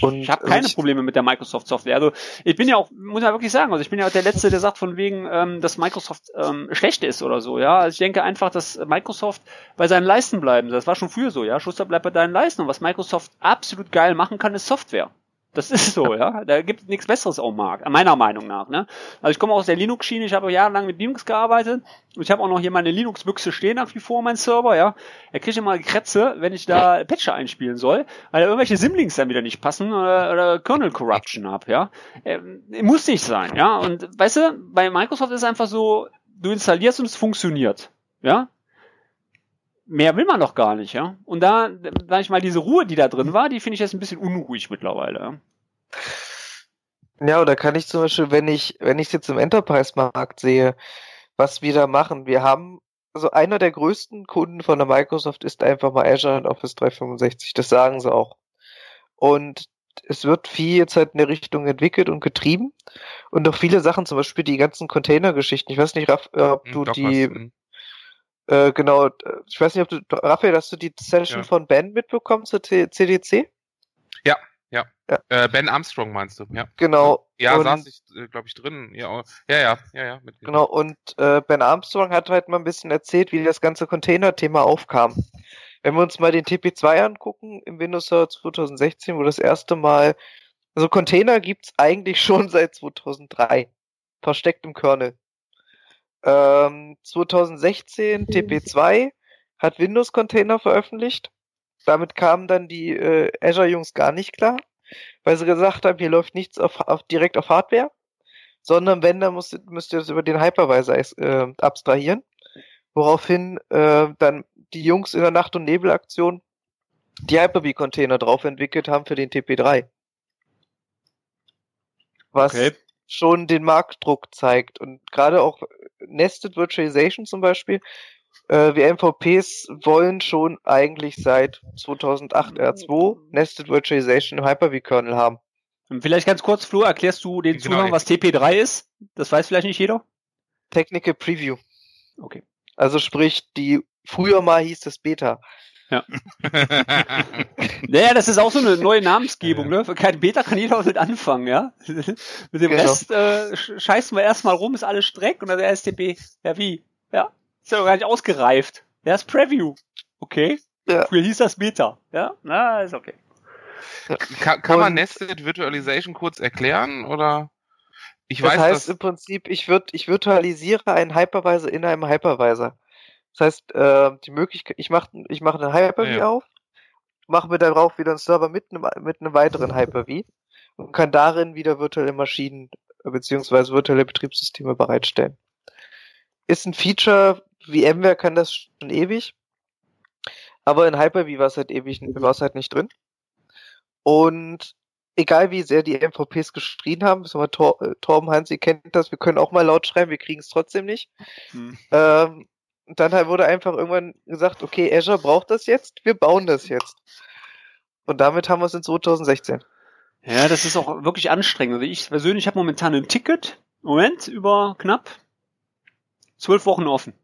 Und ich habe keine ich- Probleme mit der Microsoft Software. Also ich bin ja auch, muss ja wirklich sagen, also ich bin ja auch der Letzte, der sagt von wegen, ähm, dass Microsoft ähm, schlecht ist oder so, ja. Also ich denke einfach, dass Microsoft bei seinen Leisten bleiben. Das war schon früher so, ja. Schuster bleibt bei deinen Leisten. Und was Microsoft absolut geil machen kann, ist Software. Das ist so, ja. Da gibt es nichts Besseres am Markt, meiner Meinung nach. Ne? Also ich komme aus der Linux-Schiene, ich habe jahrelang mit Linux gearbeitet. Und ich habe auch noch hier meine Linux-Büchse stehen nach wie vor, mein Server, ja. Er kriegt immer Krätze, wenn ich da Patcher einspielen soll, weil da irgendwelche Simlinks dann wieder nicht passen oder, oder Kernel Corruption hab, ja. Ähm, muss nicht sein, ja. Und weißt du, bei Microsoft ist einfach so, du installierst und es funktioniert, ja. Mehr will man doch gar nicht, ja. Und da, sag ich mal, diese Ruhe, die da drin war, die finde ich jetzt ein bisschen unruhig mittlerweile. Ja. Ja, oder kann ich zum Beispiel, wenn ich, wenn ich es jetzt im Enterprise-Markt sehe, was wir da machen, wir haben, also einer der größten Kunden von der Microsoft ist einfach mal Azure und Office 365, das sagen sie auch. Und es wird viel jetzt halt in der Richtung entwickelt und getrieben und auch viele Sachen, zum Beispiel die ganzen Container-Geschichten. Ich weiß nicht, Raff, äh, ob Hm, du die, hm. Äh, genau, ich weiß nicht, ob du, Raphael, hast du die Session Ja. von Ben mitbekommen zur C CDC? Äh, ben Armstrong meinst du, ja. Genau. Ja, Und- saß ich, äh, glaube ich, drin. Ja, oh, ja, ja, ja, ja. Mit, Genau, und äh, Ben Armstrong hat halt mal ein bisschen erzählt, wie das ganze Container-Thema aufkam. Wenn wir uns mal den TP2 angucken im Windows Server 2016, wo das erste Mal, also Container gibt's eigentlich <laughs> schon seit 2003, versteckt im Kernel. Ähm, 2016 TP2 hat Windows Container veröffentlicht. Damit kamen dann die äh, Azure-Jungs gar nicht klar, weil sie gesagt haben, hier läuft nichts auf, auf, direkt auf Hardware sondern wenn, dann müsst, müsst ihr das über den Hypervisor äh, abstrahieren. Woraufhin äh, dann die Jungs in der Nacht- und Nebelaktion die Hyper-V-Container drauf entwickelt haben für den TP3. Was Okay. Schon den Marktdruck zeigt. Und gerade auch Nested Virtualization zum Beispiel, äh, wir MVPs wollen schon eigentlich seit 2008 R2 Nested Virtualization im Hyper-V-Kernel haben. Vielleicht ganz kurz, Flo, erklärst du den Genau, Zuhörern, was TP3 ist? Das weiß vielleicht nicht jeder. Technical Preview. Okay. Also sprich, die früher mal hieß es Beta. <laughs> Naja, das ist auch so eine neue Namensgebung, ne? Kein Beta kann jeder mit anfangen, ja? <laughs> mit dem Genau. Rest äh, sch- scheißen wir erstmal rum, ist alles Streck und dann der STP, ja wie? Ja, ist ja noch gar nicht ausgereift. Der ist Preview. Okay. Ja. Früher hieß das Beta. Ja, na, ist okay. kann, kann man Nested Virtualization kurz erklären oder? Ich Das weiß, heißt im Prinzip, ich, wird, ich virtualisiere einen Hypervisor in einem Hypervisor. Das heißt, äh, die Möglichkeit, ich mache ich mach einen Hyper-V Ja. auf, mache mir darauf wieder einen Server mit einem, mit einem weiteren <laughs> Hyper-V und kann darin wieder virtuelle Maschinen äh, beziehungsweise virtuelle Betriebssysteme bereitstellen. Ist ein Feature, VMware kann das schon ewig, aber in Hyper-V war es halt ewig, war es halt nicht drin. Und egal wie sehr die MVPs geschrien haben, mal, Tor, äh, Torben Heinz, ihr kennt das, wir können auch mal laut schreien, wir kriegen es trotzdem nicht. Hm. Ähm, und dann halt wurde einfach irgendwann gesagt, okay, Azure braucht das jetzt, wir bauen das jetzt. Und damit haben wir es in 2016. Ja, das ist auch wirklich anstrengend. Also ich persönlich habe momentan ein Ticket, Moment, über knapp zwölf Wochen offen.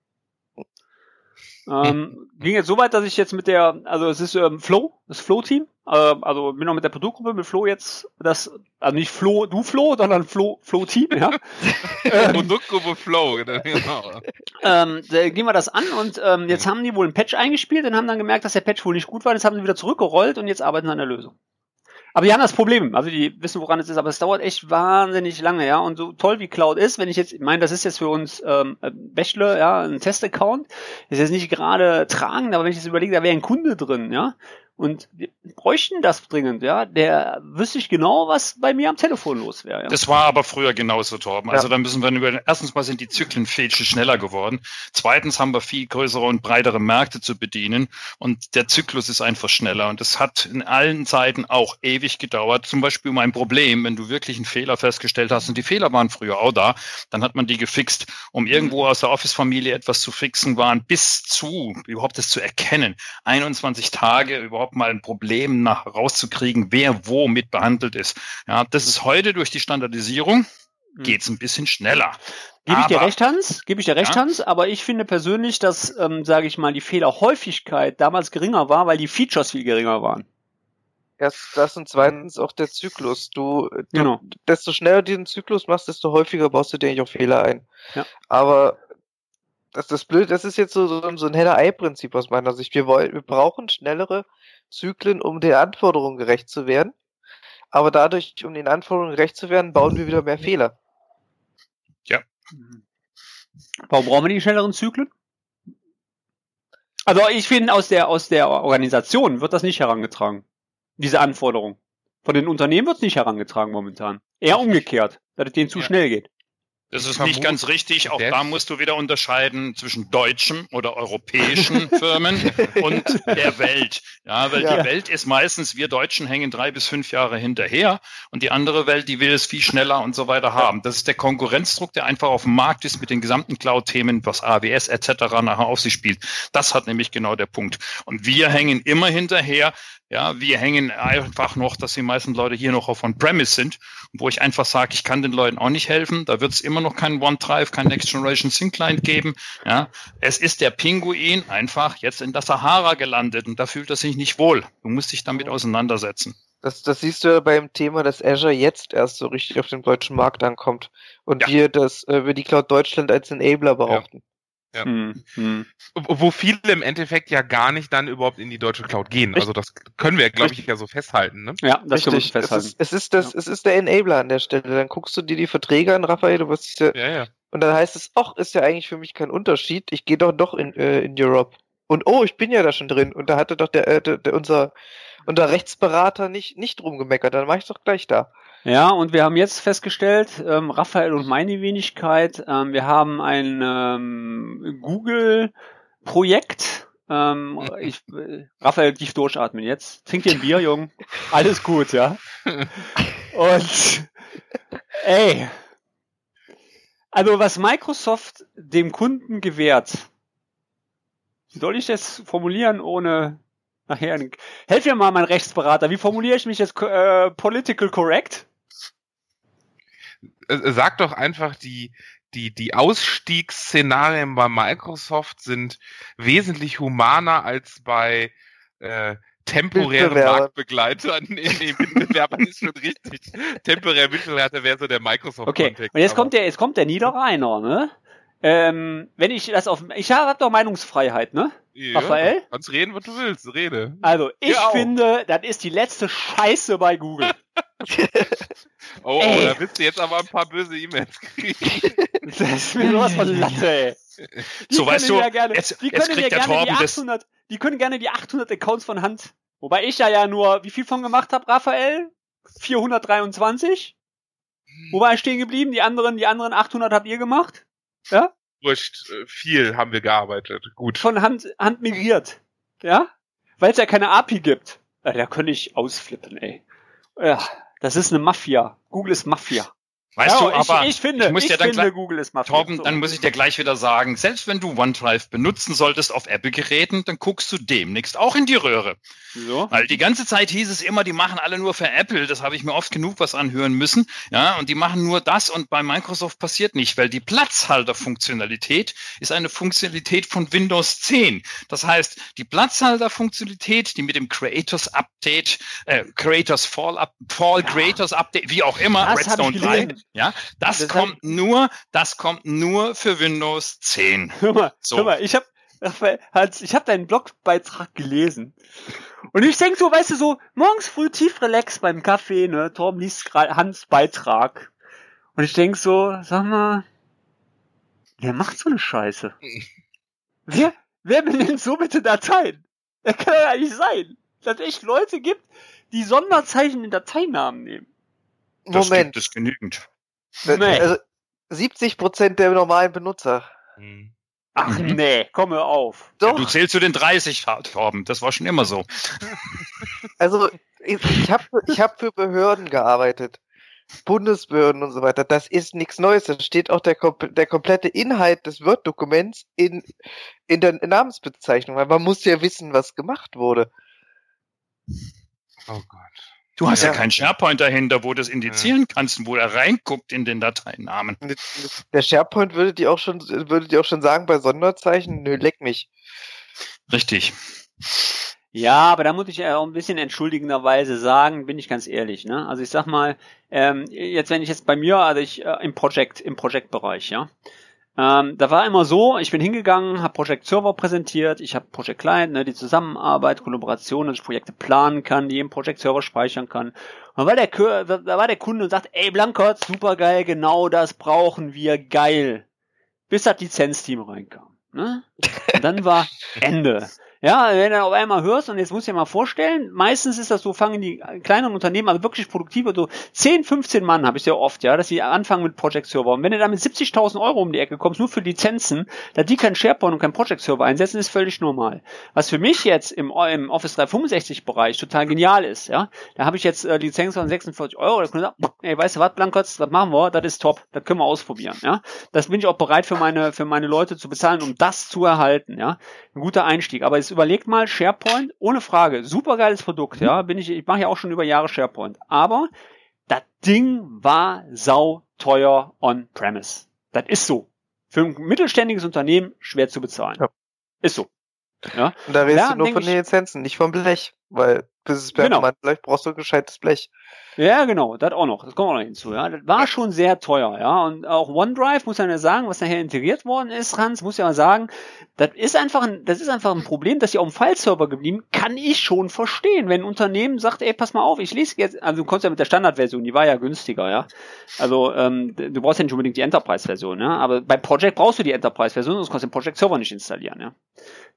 Ähm, ging jetzt so weit, dass ich jetzt mit der, also es ist ähm, Flow, das Flow-Team, äh, also bin auch mit der Produktgruppe mit Flow jetzt, das, also nicht Flow, du Flow, sondern Flow, Flow-Team, ja. <laughs> Produktgruppe Flow, genau. ähm, da gehen wir das an und ähm, jetzt haben die wohl einen Patch eingespielt und haben dann gemerkt, dass der Patch wohl nicht gut war, jetzt haben sie wieder zurückgerollt und jetzt arbeiten sie an der Lösung. Aber die haben das Problem, also die wissen, woran es ist, aber es dauert echt wahnsinnig lange, ja. Und so toll wie Cloud ist, wenn ich jetzt, ich meine, das ist jetzt für uns ähm, Bachelor, ja, ein Testaccount, ist jetzt nicht gerade tragend, aber wenn ich jetzt überlege, da wäre ein Kunde drin, ja, und wir bräuchten das dringend, ja, der wüsste ich genau, was bei mir am Telefon los wäre. Ja. Das war aber früher genauso, Torben. Also da müssen wir über, erstens mal sind die Zyklen viel schneller geworden. Zweitens haben wir viel größere und breitere Märkte zu bedienen und der Zyklus ist einfach schneller und es hat in allen Zeiten auch ewig gedauert. Zum Beispiel um ein Problem, wenn du wirklich einen Fehler festgestellt hast und die Fehler waren früher auch da, dann hat man die gefixt. Um irgendwo aus der Office-Familie etwas zu fixen, waren bis zu, überhaupt das zu erkennen, 21 Tage überhaupt mal ein Problem nach rauszukriegen, wer wo mit behandelt ist. Ja, das ist heute durch die Standardisierung geht's ein bisschen schneller. Gebe ich dir recht, Hans? Gebe ich dir recht, Ja. Hans? Aber ich finde persönlich, dass, ähm, sage ich mal, die Fehlerhäufigkeit damals geringer war, weil die Features viel geringer waren. Erst das und zweitens auch der Zyklus. Du, du Genau. desto schneller du diesen Zyklus machst, desto häufiger baust du dir eigentlich auch Fehler ein. Ja. Aber das, das blöd, das ist jetzt so, so, so ein Heller-Ei-Prinzip aus meiner Sicht. Wir wollen, wir brauchen schnellere Zyklen, um den Anforderungen gerecht zu werden. Aber dadurch, um den Anforderungen gerecht zu werden, bauen wir wieder mehr Fehler. Warum brauchen wir die schnelleren Zyklen? Also ich finde, aus der, aus der Organisation wird das nicht herangetragen. Diese Anforderung. Von den Unternehmen wird es nicht herangetragen momentan. Eher umgekehrt, dass es denen zu Ja. schnell geht. Das ist nicht ganz richtig. Auch da musst du wieder unterscheiden zwischen deutschen oder europäischen <laughs> Firmen und der Welt. Ja, weil Ja. die Welt ist meistens, wir Deutschen hängen drei bis fünf Jahre hinterher und die andere Welt, die will es viel schneller und so weiter haben. Das ist der Konkurrenzdruck, der einfach auf dem Markt ist mit den gesamten Cloud-Themen, was AWS etc. nachher auf sich spielt. Das hat nämlich genau der Punkt. Und wir hängen immer hinterher. Ja, wir hängen einfach noch, dass die meisten Leute hier noch auf On-Premise sind, wo ich einfach sage, ich kann den Leuten auch nicht helfen. Da wird es immer noch keinen OneDrive, kein Next Generation Sync Client geben. Ja, es ist der Pinguin einfach jetzt in der Sahara gelandet und da fühlt er sich nicht wohl. Du musst dich damit auseinandersetzen. Das, das siehst du ja beim Thema, dass Azure jetzt erst so richtig auf dem deutschen Markt ankommt. Und Ja. wir das, äh, wir die Cloud Deutschland als Enabler behaupten. Ja. Hm, hm. Wo viele im Endeffekt ja gar nicht dann überhaupt in die deutsche Cloud gehen. Also das können wir, glaube ich, ja so festhalten. Ne? Ja, das können wir Richtig. Es festhalten. ist, es ist das, es ist der Enabler an der Stelle. Dann guckst du dir die Verträge an, Raphael, du wirst ja, Ja, ja. und dann heißt es, ach, ist ja eigentlich für mich kein Unterschied. Ich gehe doch doch in, äh, in Europe. Und oh, ich bin ja da schon drin. Und da hatte doch der, äh, der, der unser, unser Rechtsberater nicht, nicht drum gemeckert. Dann mache ich doch gleich da. Ja, und wir haben jetzt festgestellt, ähm, Raphael und meine Wenigkeit, ähm, wir haben ein ähm, Google-Projekt. Ähm, ich, äh, Raphael, tief durchatmen jetzt. Trink dir ein Bier, Jung. Alles gut, ja. <laughs> Und ey, also was Microsoft dem Kunden gewährt, wie soll ich das formulieren, ohne nachher... Helf mir mal, mein Rechtsberater. Wie formuliere ich mich jetzt äh, political correct? Äh, Sag doch einfach, die, die, die Ausstiegsszenarien bei Microsoft sind wesentlich humaner als bei äh, temporären. Marktbegleitern. <laughs> Nee, nee, Mitbewerbern ist schon richtig. Temporär Mitbewerber wäre so der Okay, Microsoft-Kontext. und jetzt kommt der, jetzt kommt der Niederrheiner, ne? Ähm, wenn ich das auf, ich habe doch Meinungsfreiheit, ne? Ja, Raphael? Kannst reden, was du willst, rede. Also, ich Ja, finde, das ist die letzte Scheiße bei Google. Oh, <laughs> <laughs> oh, Ey. da wirst du jetzt aber ein paar böse E-Mails kriegen. <laughs> Das ist mir sowas von Latte, ey. Die So, weißt können du, ja gerne, jetzt- die jetzt können kriegt ja der gerne die Torben das- 800, die können gerne die 800 Accounts von Hand. Wobei ich ja ja nur, wie viel von gemacht habe, Raphael? 423? Wo war ich stehen geblieben? Die anderen, die anderen 800 habt ihr gemacht? Ja? Wurscht, äh, viel haben wir gearbeitet. Gut. Von Hand, Hand migriert. Ja? Weil es ja keine API gibt. Da könnte ich ausflippen, ey. Ja, Das ist eine Mafia. Google ist Mafia. Weißt ja, du, aber ich, ich finde, ich muss ich dir dann finde Google ist Mafia. Torben, So. dann muss ich dir gleich wieder sagen, selbst wenn du OneDrive benutzen solltest auf Apple-Geräten, dann guckst du demnächst auch in die Röhre. so. Weil die ganze Zeit hieß es immer, die machen alle nur für Apple. Das habe ich mir oft genug was anhören müssen. Ja, und die machen nur das und bei Microsoft passiert nicht, weil die Platzhalterfunktionalität ist eine Funktionalität von Windows 10. Das heißt, die Platzhalterfunktionalität, die mit dem Creators Update, äh, Creators Fall, Up, Fall Creators Update, wie auch immer, Das Redstone 3, gelesen. Ja, das, Das kommt nur, das kommt nur für Windows 10. Hör mal, So. hör mal, ich habe Hans, ich habe deinen Blogbeitrag gelesen. Und ich denk so, weißt du, so morgens früh tief relax beim Kaffee, ne? Torben liest gerade Hans Beitrag. Und ich denk so, sag mal, wer macht so eine Scheiße? <laughs> Wer, wer benennt so bitte Dateien? Das kann ja nicht sein. Dass es echt Leute gibt, die Sonderzeichen in Dateinamen nehmen. Das Moment. gibt es genügend. Das- Nee. Also 70 Prozent der normalen Benutzer. Hm. Ach Mhm. nee, komm hör auf. Doch, Du zählst zu den 30, Torben. Das war schon immer so. <laughs> also ich, ich habe ich hab für Behörden gearbeitet. Bundesbehörden und so weiter. Das ist nichts Neues. Das steht auch der, der komplette Inhalt des Word-Dokuments in, in der Namensbezeichnung, weil man muss ja wissen, was gemacht wurde. Oh Gott. Du hast ja, Ja. keinen SharePoint dahinter, wo du das indizieren kannst, wo er reinguckt in den Dateinamen. Der SharePoint würde dir auch schon, würde dir auch schon sagen, bei Sonderzeichen, nö, leck mich. Richtig. Ja, aber da muss ich ja auch ein bisschen entschuldigenderweise sagen, bin ich ganz ehrlich, ne? Also ich sag mal, ähm, jetzt wenn ich jetzt bei mir, also ich äh, im Project, im Projektbereich, ja. Ähm, da war immer so, ich bin hingegangen, habe Project Server präsentiert, ich habe Project Client, ne, die Zusammenarbeit, Kollaboration, dass ich Projekte planen kann, die im Project Server speichern kann. Und war der, da war der Kunde und sagt, ey Blankert, super geil, genau das brauchen wir, geil. Bis das Lizenzteam reinkam. Ne? Und dann war Ende. Ja, wenn du auf einmal hörst, und jetzt muss ich dir mal vorstellen, meistens ist das so, fangen die kleinen Unternehmen, also wirklich produktive, so 10, 15 Mann habe ich sehr oft, ja, dass sie anfangen mit Project Server. Und wenn du da mit 70.000 Euro um die Ecke kommst, nur für Lizenzen, da die kein SharePoint und kein Project Server einsetzen, ist völlig normal. Was für mich jetzt im, im Office 365 Bereich total genial ist, ja, da habe ich jetzt äh, Lizenzen von 46 Euro, da kann ich sagen, ey, weißt du was, Blankotz, das machen wir, das ist top, das können wir ausprobieren, ja. Das bin ich auch bereit für meine, für meine Leute zu bezahlen, um das zu erhalten, ja. Ein guter Einstieg. Aber jetzt überlegt mal, SharePoint, ohne Frage, super geiles Produkt, ja. Bin ich, ich mache ja auch schon über Jahre SharePoint. Aber das Ding war sau teuer on-premise. Das ist so. Für ein mittelständiges Unternehmen schwer zu bezahlen. Ja. Ist so. Ja. Und da redest Ja, du nur von den Lizenzen, nicht vom Blech, weil bis es Genau. performant bleibt, brauchst du ein gescheites Blech. Ja, genau, das auch noch. Das kommt auch noch hinzu. Ja, das war schon sehr teuer. Ja, und auch OneDrive muss man ja sagen, was nachher integriert worden ist, Hans, muss ja mal sagen, das ist einfach ein, das ist einfach ein Problem, dass sie auf dem File-Server geblieben. Kann ich schon verstehen, wenn ein Unternehmen sagt, ey, pass mal auf, ich lese jetzt, also du kommst ja mit der Standardversion, die war ja günstiger, ja. Also ähm, du brauchst ja nicht unbedingt die Enterprise-Version, ja. Aber bei Project brauchst du die Enterprise-Version, sonst kannst du den Project Server nicht installieren, ja.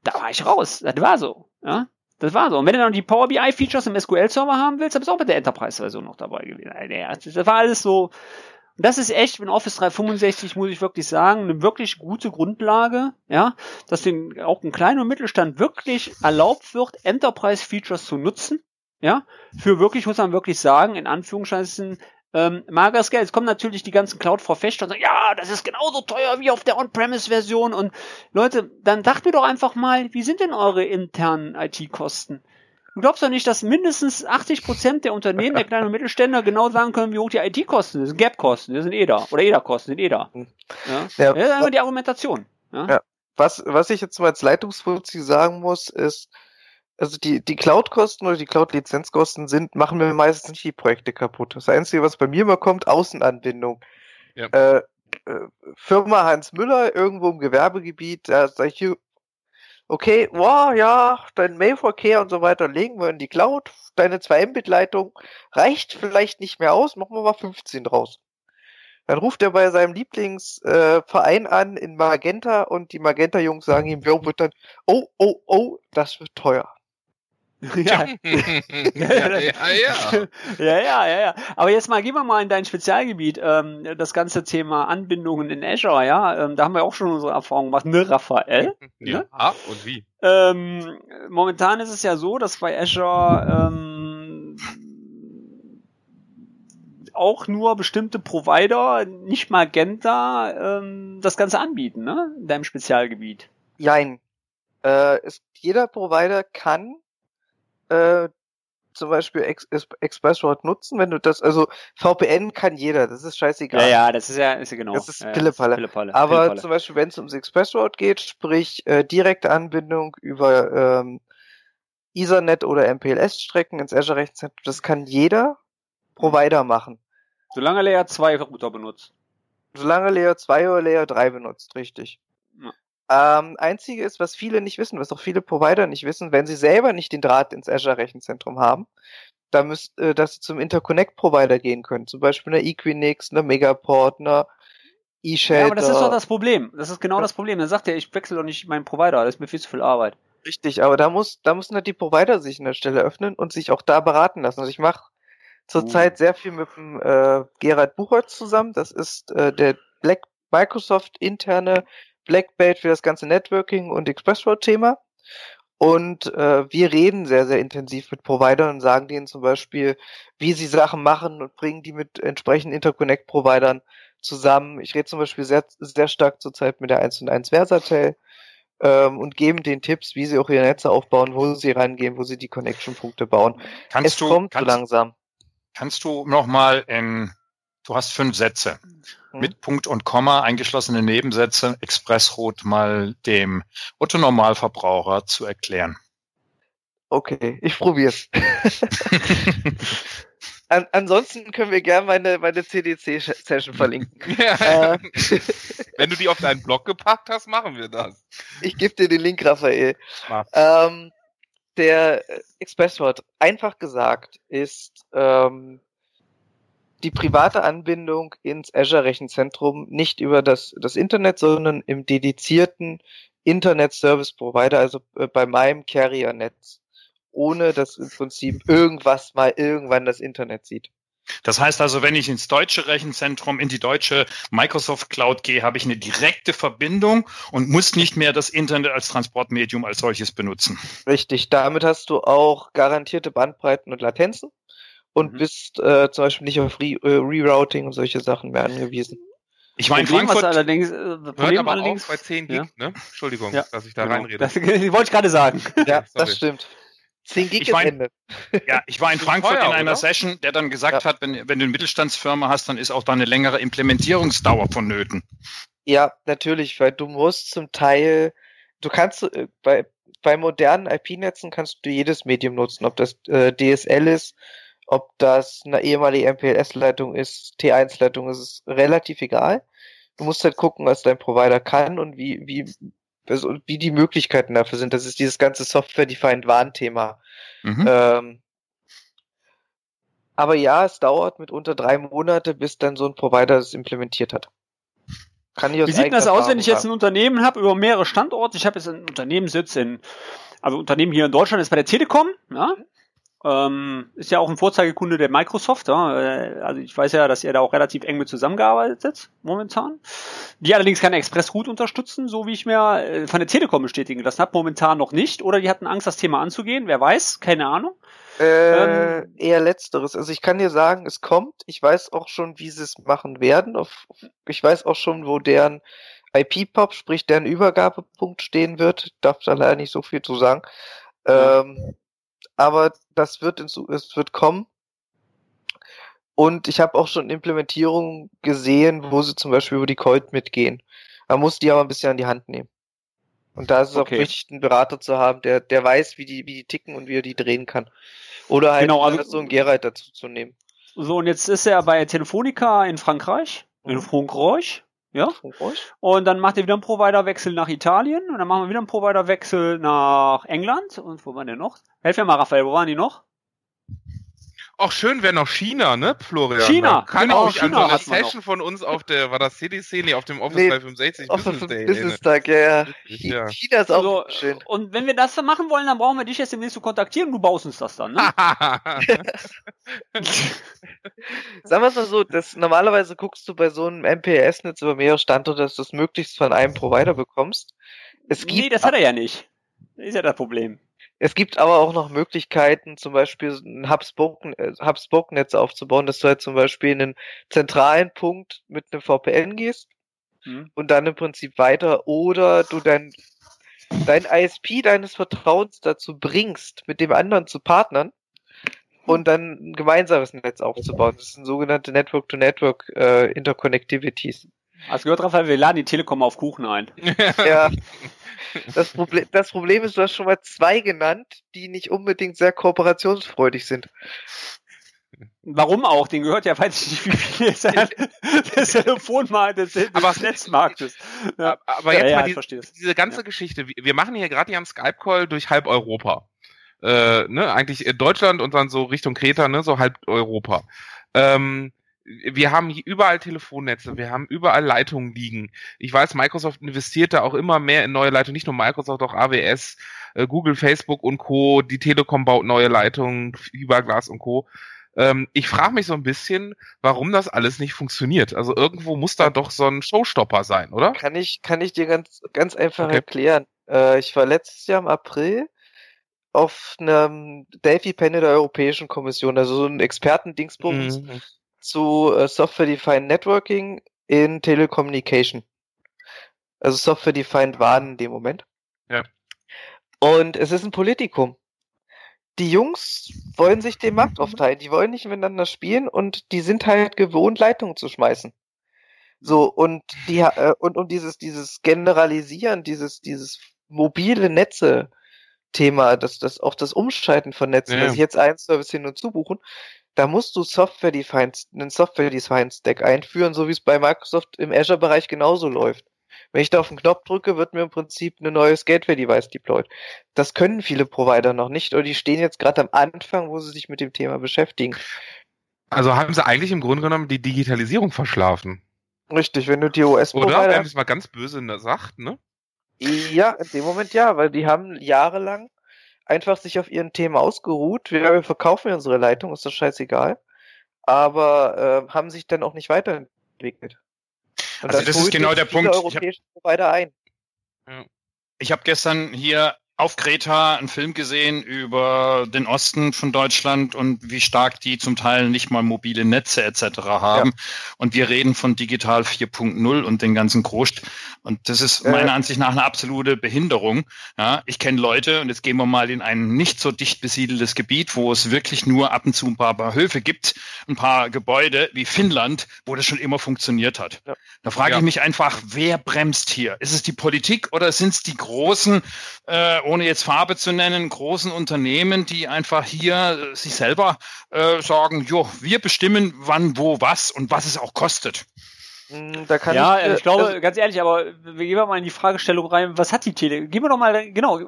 Da war ich raus. Das war so, ja. Das war so. Und wenn du dann die Power BI Features im SQL Server haben willst, dann bist du auch mit der Enterprise Version noch dabei gewesen. Das war alles so. Und das ist echt mit Office 365, muss ich wirklich sagen, eine wirklich gute Grundlage, ja, dass den, auch ein kleiner Mittelstand wirklich erlaubt wird, Enterprise Features zu nutzen, ja, für wirklich, muss man wirklich sagen, in Anführungszeichen, ähm, mageres Geld. Es kommen natürlich die ganzen Cloud-Verfechter und sagen, ja, das ist genauso teuer wie auf der On-Premise-Version. Und Leute, dann dacht mir doch einfach mal, wie sind denn eure internen IT-Kosten? Du glaubst doch nicht, dass mindestens 80 Prozent der Unternehmen, der kleinen und Mittelständler genau sagen können, wie hoch die IT-Kosten sind. Das sind Gap-Kosten, die sind eh da. Oder EDA-Kosten sind eh da. Ja, Ja. das ist einfach die Argumentation. Ja? Ja. Was, was ich jetzt mal als Leitungsfuzzi sagen muss, ist, also die, die Cloud-Kosten oder die Cloud-Lizenzkosten sind, machen mir meistens nicht die Projekte kaputt. Das Einzige, was bei mir immer kommt, Außenanbindung. Ja. Äh, äh, Firma Hans Müller, irgendwo im Gewerbegebiet, da sag ich hier, okay, wow, ja, dein Mailverkehr und so weiter legen wir in die Cloud. Deine 2 Mbit-Leitung reicht vielleicht nicht mehr aus, machen wir mal 15 draus. Dann ruft er bei seinem Lieblingsverein äh, an in Magenta und die Magenta-Jungs sagen ihm, wird dann, oh, oh, oh, das wird teuer. Ja. <laughs> ja, ja, ja. ja, ja, ja, ja. Aber jetzt mal, gehen wir mal in dein Spezialgebiet, ähm, das ganze Thema Anbindungen in Azure, ja. Ähm, da haben wir auch schon unsere Erfahrungen gemacht, ne, Raphael? <laughs> ja. Ah, und wie? Ähm, momentan ist es ja so, dass bei Azure ähm, auch nur bestimmte Provider, nicht Magenta, ähm, das Ganze anbieten, ne? In deinem Spezialgebiet. Jein. Äh, es, jeder Provider kann äh, zum Beispiel Ex Ex ExpressRoute nutzen, wenn du das, also VPN kann jeder, das ist scheißegal. Ja, ja, das ist ja, ist ja genau. Das ist ja, Pillepalle. Aber Pillepalle. zum Beispiel, wenn es ums ExpressRoute geht, sprich äh, direkte Anbindung über ähm, Ethernet oder MPLS-Strecken ins Azure Rechenzentrum, das kann jeder Provider machen. Solange Layer 2 Router benutzt. Solange Layer 2 oder Layer 3 benutzt, richtig. Ähm, einzige ist, was viele nicht wissen, was auch viele Provider nicht wissen, wenn sie selber nicht den Draht ins Azure Rechenzentrum haben, da müsst, äh, dass sie zum Interconnect-Provider gehen können. Zum Beispiel eine Equinix, eine Megaport, eine eShelter. Ja, aber das ist doch das Problem. Das ist genau das Problem. Dann sagt er, ich wechsle doch nicht meinen Provider, das ist mir viel zu viel Arbeit. Richtig, aber da muss, da müssen halt die Provider sich an der Stelle öffnen und sich auch da beraten lassen. Also ich mache zurzeit Uh. sehr viel mit dem äh, Gerald Buchholz zusammen. Das ist äh, der Black Microsoft interne Black Belt für das ganze Networking und ExpressRoute-Thema. Und äh, wir reden sehr, sehr intensiv mit Providern und sagen denen zum Beispiel, wie sie Sachen machen und bringen die mit entsprechenden Interconnect-Providern zusammen. Ich rede zum Beispiel sehr, sehr stark zurzeit mit der 1 und 1 Versatel ähm, und geben den Tipps, wie sie auch ihre Netze aufbauen, wo sie rangehen, wo sie die Connection-Punkte bauen. Kannst es du, kommt so kannst, langsam. kannst du nochmal in, du hast fünf Sätze Hm? mit Punkt und Komma eingeschlossene Nebensätze Expressroute mal dem Otto Normalverbraucher zu erklären. Okay, ich probier's. <laughs> An, ansonsten können wir gerne meine, meine CDC-Session verlinken. <laughs> Ja. äh, <laughs> Wenn du die auf deinen Blog gepackt hast, machen wir das. ich gebe dir den Link, Raphael. Ähm, der Expresswort, einfach gesagt, ist ähm, die private Anbindung ins Azure-Rechenzentrum nicht über das, das Internet, sondern im dedizierten Internet-Service-Provider, also äh, bei meinem Carrier-Netz, ohne dass im Prinzip irgendwas mal irgendwann das Internet sieht. Das heißt also, wenn ich ins deutsche Rechenzentrum, in die deutsche Microsoft Cloud gehe, habe ich eine direkte Verbindung und muss nicht mehr das Internet als Transportmedium als solches benutzen. Richtig, damit hast du auch garantierte Bandbreiten und Latenzen und Mhm. bist äh, zum Beispiel nicht auf Re äh, Rerouting und solche Sachen mehr angewiesen. Ich meine, Problem, Frankfurt, allerdings, äh, Hört Problem aber allerdings, auf bei 10 Gig, Ja. ne? Entschuldigung, Ja, dass ich da genau. reinrede. Das <laughs> wollte ich gerade sagen. Ja, das stimmt. 10 Gig Ich ist mein- Ende. ja, ich war in Frankfurt teuer, in einer oder? Session, der dann gesagt Ja. hat, wenn, wenn du eine Mittelstandsfirma hast, dann ist auch da eine längere Implementierungsdauer vonnöten. Ja, natürlich, weil du musst zum Teil, du kannst äh, bei, bei modernen IP-Netzen kannst du jedes Medium nutzen, ob das äh, DSL ist, ob das eine ehemalige MPLS-Leitung ist, T1-Leitung, ist es relativ egal. Du musst halt gucken, was dein Provider kann und wie, wie, also wie die Möglichkeiten dafür sind. Das ist dieses ganze Software-Defined WAN-Thema. Mhm. Ähm, aber ja, es dauert mitunter drei Monate, bis dann so ein Provider das implementiert hat. Kann ich aus Wie sieht das aus, wenn ich jetzt ein Unternehmen habe über mehrere Standorte? Ich habe jetzt ein Unternehmenssitz in, also Unternehmen hier in Deutschland ist bei der Telekom, ja. Ähm, ist ja auch ein Vorzeigekunde der Microsoft, ja. Äh, Also ich weiß ja, dass ihr da auch relativ eng mit zusammengearbeitet momentan. Die allerdings keine Express-Route unterstützen, so wie ich mir äh, von der Telekom bestätigen lassen habe, momentan noch nicht. Oder die hatten Angst, das Thema anzugehen, wer weiß, keine Ahnung. Äh, Ähm, eher letzteres. Also ich kann dir sagen, es kommt. Ich weiß auch schon, wie sie es machen werden. Ich weiß auch schon, wo deren IP-Pop, sprich deren Übergabepunkt stehen wird. Darf da leider nicht so viel zu sagen. Ähm, aber das wird, in, Zu- es wird kommen. Und ich habe auch schon Implementierungen gesehen, wo sie zum Beispiel über die Colt mitgehen. Man muss die aber ein bisschen an die Hand nehmen. Und da ist es Okay. auch wichtig, einen Berater zu haben, der, der weiß, wie die, wie die ticken und wie er die drehen kann. Oder halt Genau, also- so einen Geralt dazu zu nehmen. So, und jetzt ist er bei Telefonica in Frankreich, in Mhm. Frankreich, ja. Und dann macht er wieder einen Providerwechsel nach Italien und dann machen wir wieder einen Providerwechsel nach England. Und wo waren die noch? Helf mir mal, Raphael, wo waren die noch? Auch schön wäre noch China, ne, Florian? China, Man kann genau, ich mich an so eine. Session von uns auf der, war das CDC? Nee, auf dem Office Nee, 365 Auf Business Day. Business Tag, ja, ja. China ist auch Also, schön. Und wenn wir das dann machen wollen, dann brauchen wir dich jetzt demnächst zu kontaktieren und du baust uns das dann, ne? <laughs> Sagen wir es mal so, das, normalerweise guckst du bei so einem MPLS-Netz über mehrere Standorte, dass du es möglichst von einem Provider bekommst. Es gibt, nee, das hat er ja nicht. Das ist ja das Problem. Es gibt aber auch noch Möglichkeiten, zum Beispiel ein Hub-Spoke- äh, Hub-Spoke-Netz aufzubauen, dass du halt zum Beispiel in einen zentralen Punkt mit einem VPN gehst Hm. und dann im Prinzip weiter oder du dein, dein ISP deines Vertrauens dazu bringst, mit dem anderen zu partnern und dann ein gemeinsames Netz aufzubauen. Das sind sogenannte Network-to-Network äh, Interconnectivities. Hast du gehört, Raphael, wir laden die Telekom auf Kuchen ein. <laughs> Ja. <laughs> Das Problem, das Problem ist, du hast schon mal zwei genannt, die nicht unbedingt sehr kooperationsfreudig sind. Warum auch? Den gehört ja, weiß ich nicht, wie viel <laughs> ist der, des Telefonmarkt, des, des Aber- Netzmarktes. Ja. Aber Ja, jetzt ja, mal ich die, verstehe es. diese ganze Geschichte. Wir machen hier gerade ja einen Skype-Call durch halb Europa. Äh, ne, eigentlich Deutschland und dann so Richtung Kreta, ne, so halb Europa. Ähm, wir haben hier überall Telefonnetze, wir haben überall Leitungen liegen. Ich weiß, Microsoft investiert da auch immer mehr in neue Leitungen, nicht nur Microsoft, auch AWS, äh, Google, Facebook und Co. Die Telekom baut neue Leitungen, Fiberglas und Co. Ähm, ich frage mich so ein bisschen, warum das alles nicht funktioniert. Also irgendwo muss da doch so ein Showstopper sein, oder? Kann ich, kann ich dir ganz, ganz einfach Okay. erklären. Äh, ich war letztes Jahr im April auf einem Delphi-Panel der Europäischen Kommission, also so ein Expertendingsbums Mhm. Zu äh, Software-Defined Networking in Telecommunication. Also Software-Defined WAN in dem Moment. Ja. Und es ist ein Politikum. Die Jungs wollen sich den Markt aufteilen, die wollen nicht miteinander spielen und die sind halt gewohnt, Leitungen zu schmeißen. So, und die, äh, und um dieses, dieses Generalisieren, dieses, dieses mobile Netze Thema, das, das, auch das Umschalten von Netzen, Ja. dass ich jetzt einen Service hin und zu buchen, da musst du Software-Defined, einen Software-Defined Stack einführen, so wie es bei Microsoft im Azure-Bereich genauso läuft. Wenn ich da auf den Knopf drücke, wird mir im Prinzip ein neues Gateway-Device deployed. Das können viele Provider noch nicht, oder die stehen jetzt gerade am Anfang, wo sie sich mit dem Thema beschäftigen. Also haben sie eigentlich im Grunde genommen die Digitalisierung verschlafen. Richtig, wenn du die Oder? OS-Provider Wenn man es mal ganz böse sagt, ne? Ja, in dem Moment ja, weil die haben jahrelang einfach sich auf ihren Themen ausgeruht. Wir, wir verkaufen unsere Leitung, ist das scheißegal. Aber äh, haben sich dann auch nicht weiterentwickelt. Und Also das ist genau der Punkt. Ich hab- ein. Ich habe gestern hier auf Kreta einen Film gesehen über den Osten von Deutschland und wie stark die zum Teil nicht mal mobile Netze etc. haben. Und wir reden von Digital 4.0 und den ganzen Groß. Und das ist Äh. meiner Ansicht nach eine absolute Behinderung. Ja, ich kenne Leute, und jetzt gehen wir mal in ein nicht so dicht besiedeltes Gebiet, wo es wirklich nur ab und zu ein paar, paar Höfe gibt, ein paar Gebäude wie Finnland, wo das schon immer funktioniert hat. Ja. Da frage Ja. ich mich einfach, wer bremst hier? Ist es die Politik oder sind es die großen, äh, ohne jetzt Farbe zu nennen, großen Unternehmen, die einfach hier äh, sich selber äh, sagen, jo, wir bestimmen wann, wo, was und was es auch kostet. Hm, Da kann ja, ich, äh, ich glaube, also, ganz ehrlich, aber wir gehen mal in die Fragestellung rein, was hat die Tele... Gehen wir doch mal, genau,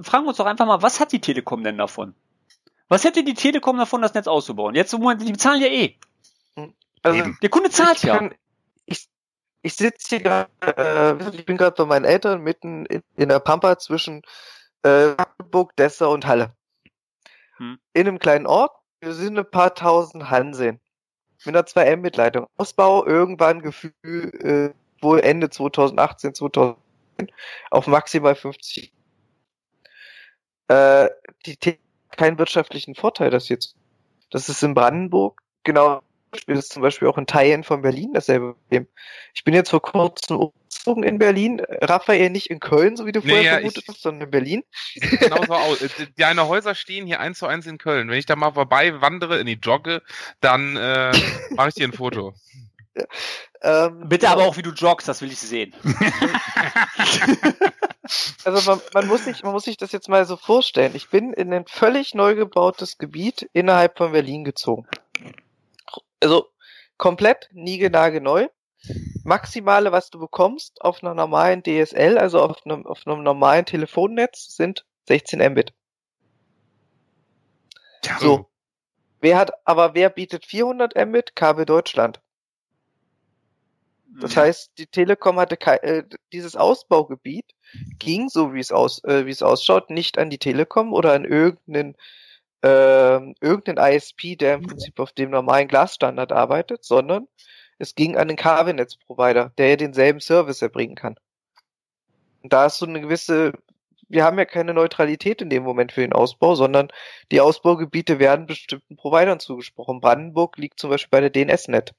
fragen wir uns doch einfach mal, was hat die Telekom denn davon? Was hätte die Telekom davon, das Netz auszubauen? Jetzt im Moment, die bezahlen ja eh. also Eben. Der Kunde zahlt ich ja. kann- ich sitze hier gerade, äh, ich bin gerade bei meinen Eltern mitten in, in der Pampa zwischen äh, Magdeburg, Dessau und Halle. Hm. In einem kleinen Ort, wir sind ein paar tausend Hanseen. Mit einer 2 m mitleitung Ausbau irgendwann Gefühl, äh, wohl Ende 2018, 2019 auf maximal 50. Äh, die keinen wirtschaftlichen Vorteil, das jetzt. Das ist in Brandenburg genau ist zum Beispiel auch in Teilen von Berlin dasselbe Problem. Ich bin jetzt vor kurzem umgezogen in Berlin. Raphael nicht in Köln, so wie du vorher ja, vermutet ich- hast, sondern in Berlin. Sieht genauso aus. Äh, Deine Häuser stehen hier eins zu eins in Köln. Wenn ich da mal vorbei wandere, in die jogge, dann äh, mache ich dir ein Foto. Ähm, Bitte aber auch, wie du joggst, das will ich sehen. <laughs> Also man, man muss sich, man muss sich das jetzt mal so vorstellen. Ich bin in ein völlig neu gebautes Gebiet innerhalb von Berlin gezogen. Also komplett niegelnagelneu. Maximale, was du bekommst auf einer normalen DSL, also auf einem, auf einem normalen Telefonnetz, sind 16 Mbit. Ja, So. Wer hat, aber wer bietet 400 Mbit? Kabel Deutschland. Das heißt, die Telekom hatte äh, dieses Ausbaugebiet ging, so wie es aus, äh, wie es ausschaut, nicht an die Telekom oder an irgendeinen ähm, irgendeinen ISP, der im Prinzip auf dem normalen Glasstandard arbeitet, sondern es ging an den Kabelnetzprovider, der ja denselben Service erbringen kann. Und da ist so eine gewisse wir haben ja keine Neutralität in dem Moment für den Ausbau, sondern die Ausbaugebiete werden bestimmten Providern zugesprochen. Brandenburg liegt zum Beispiel bei der DNSNet.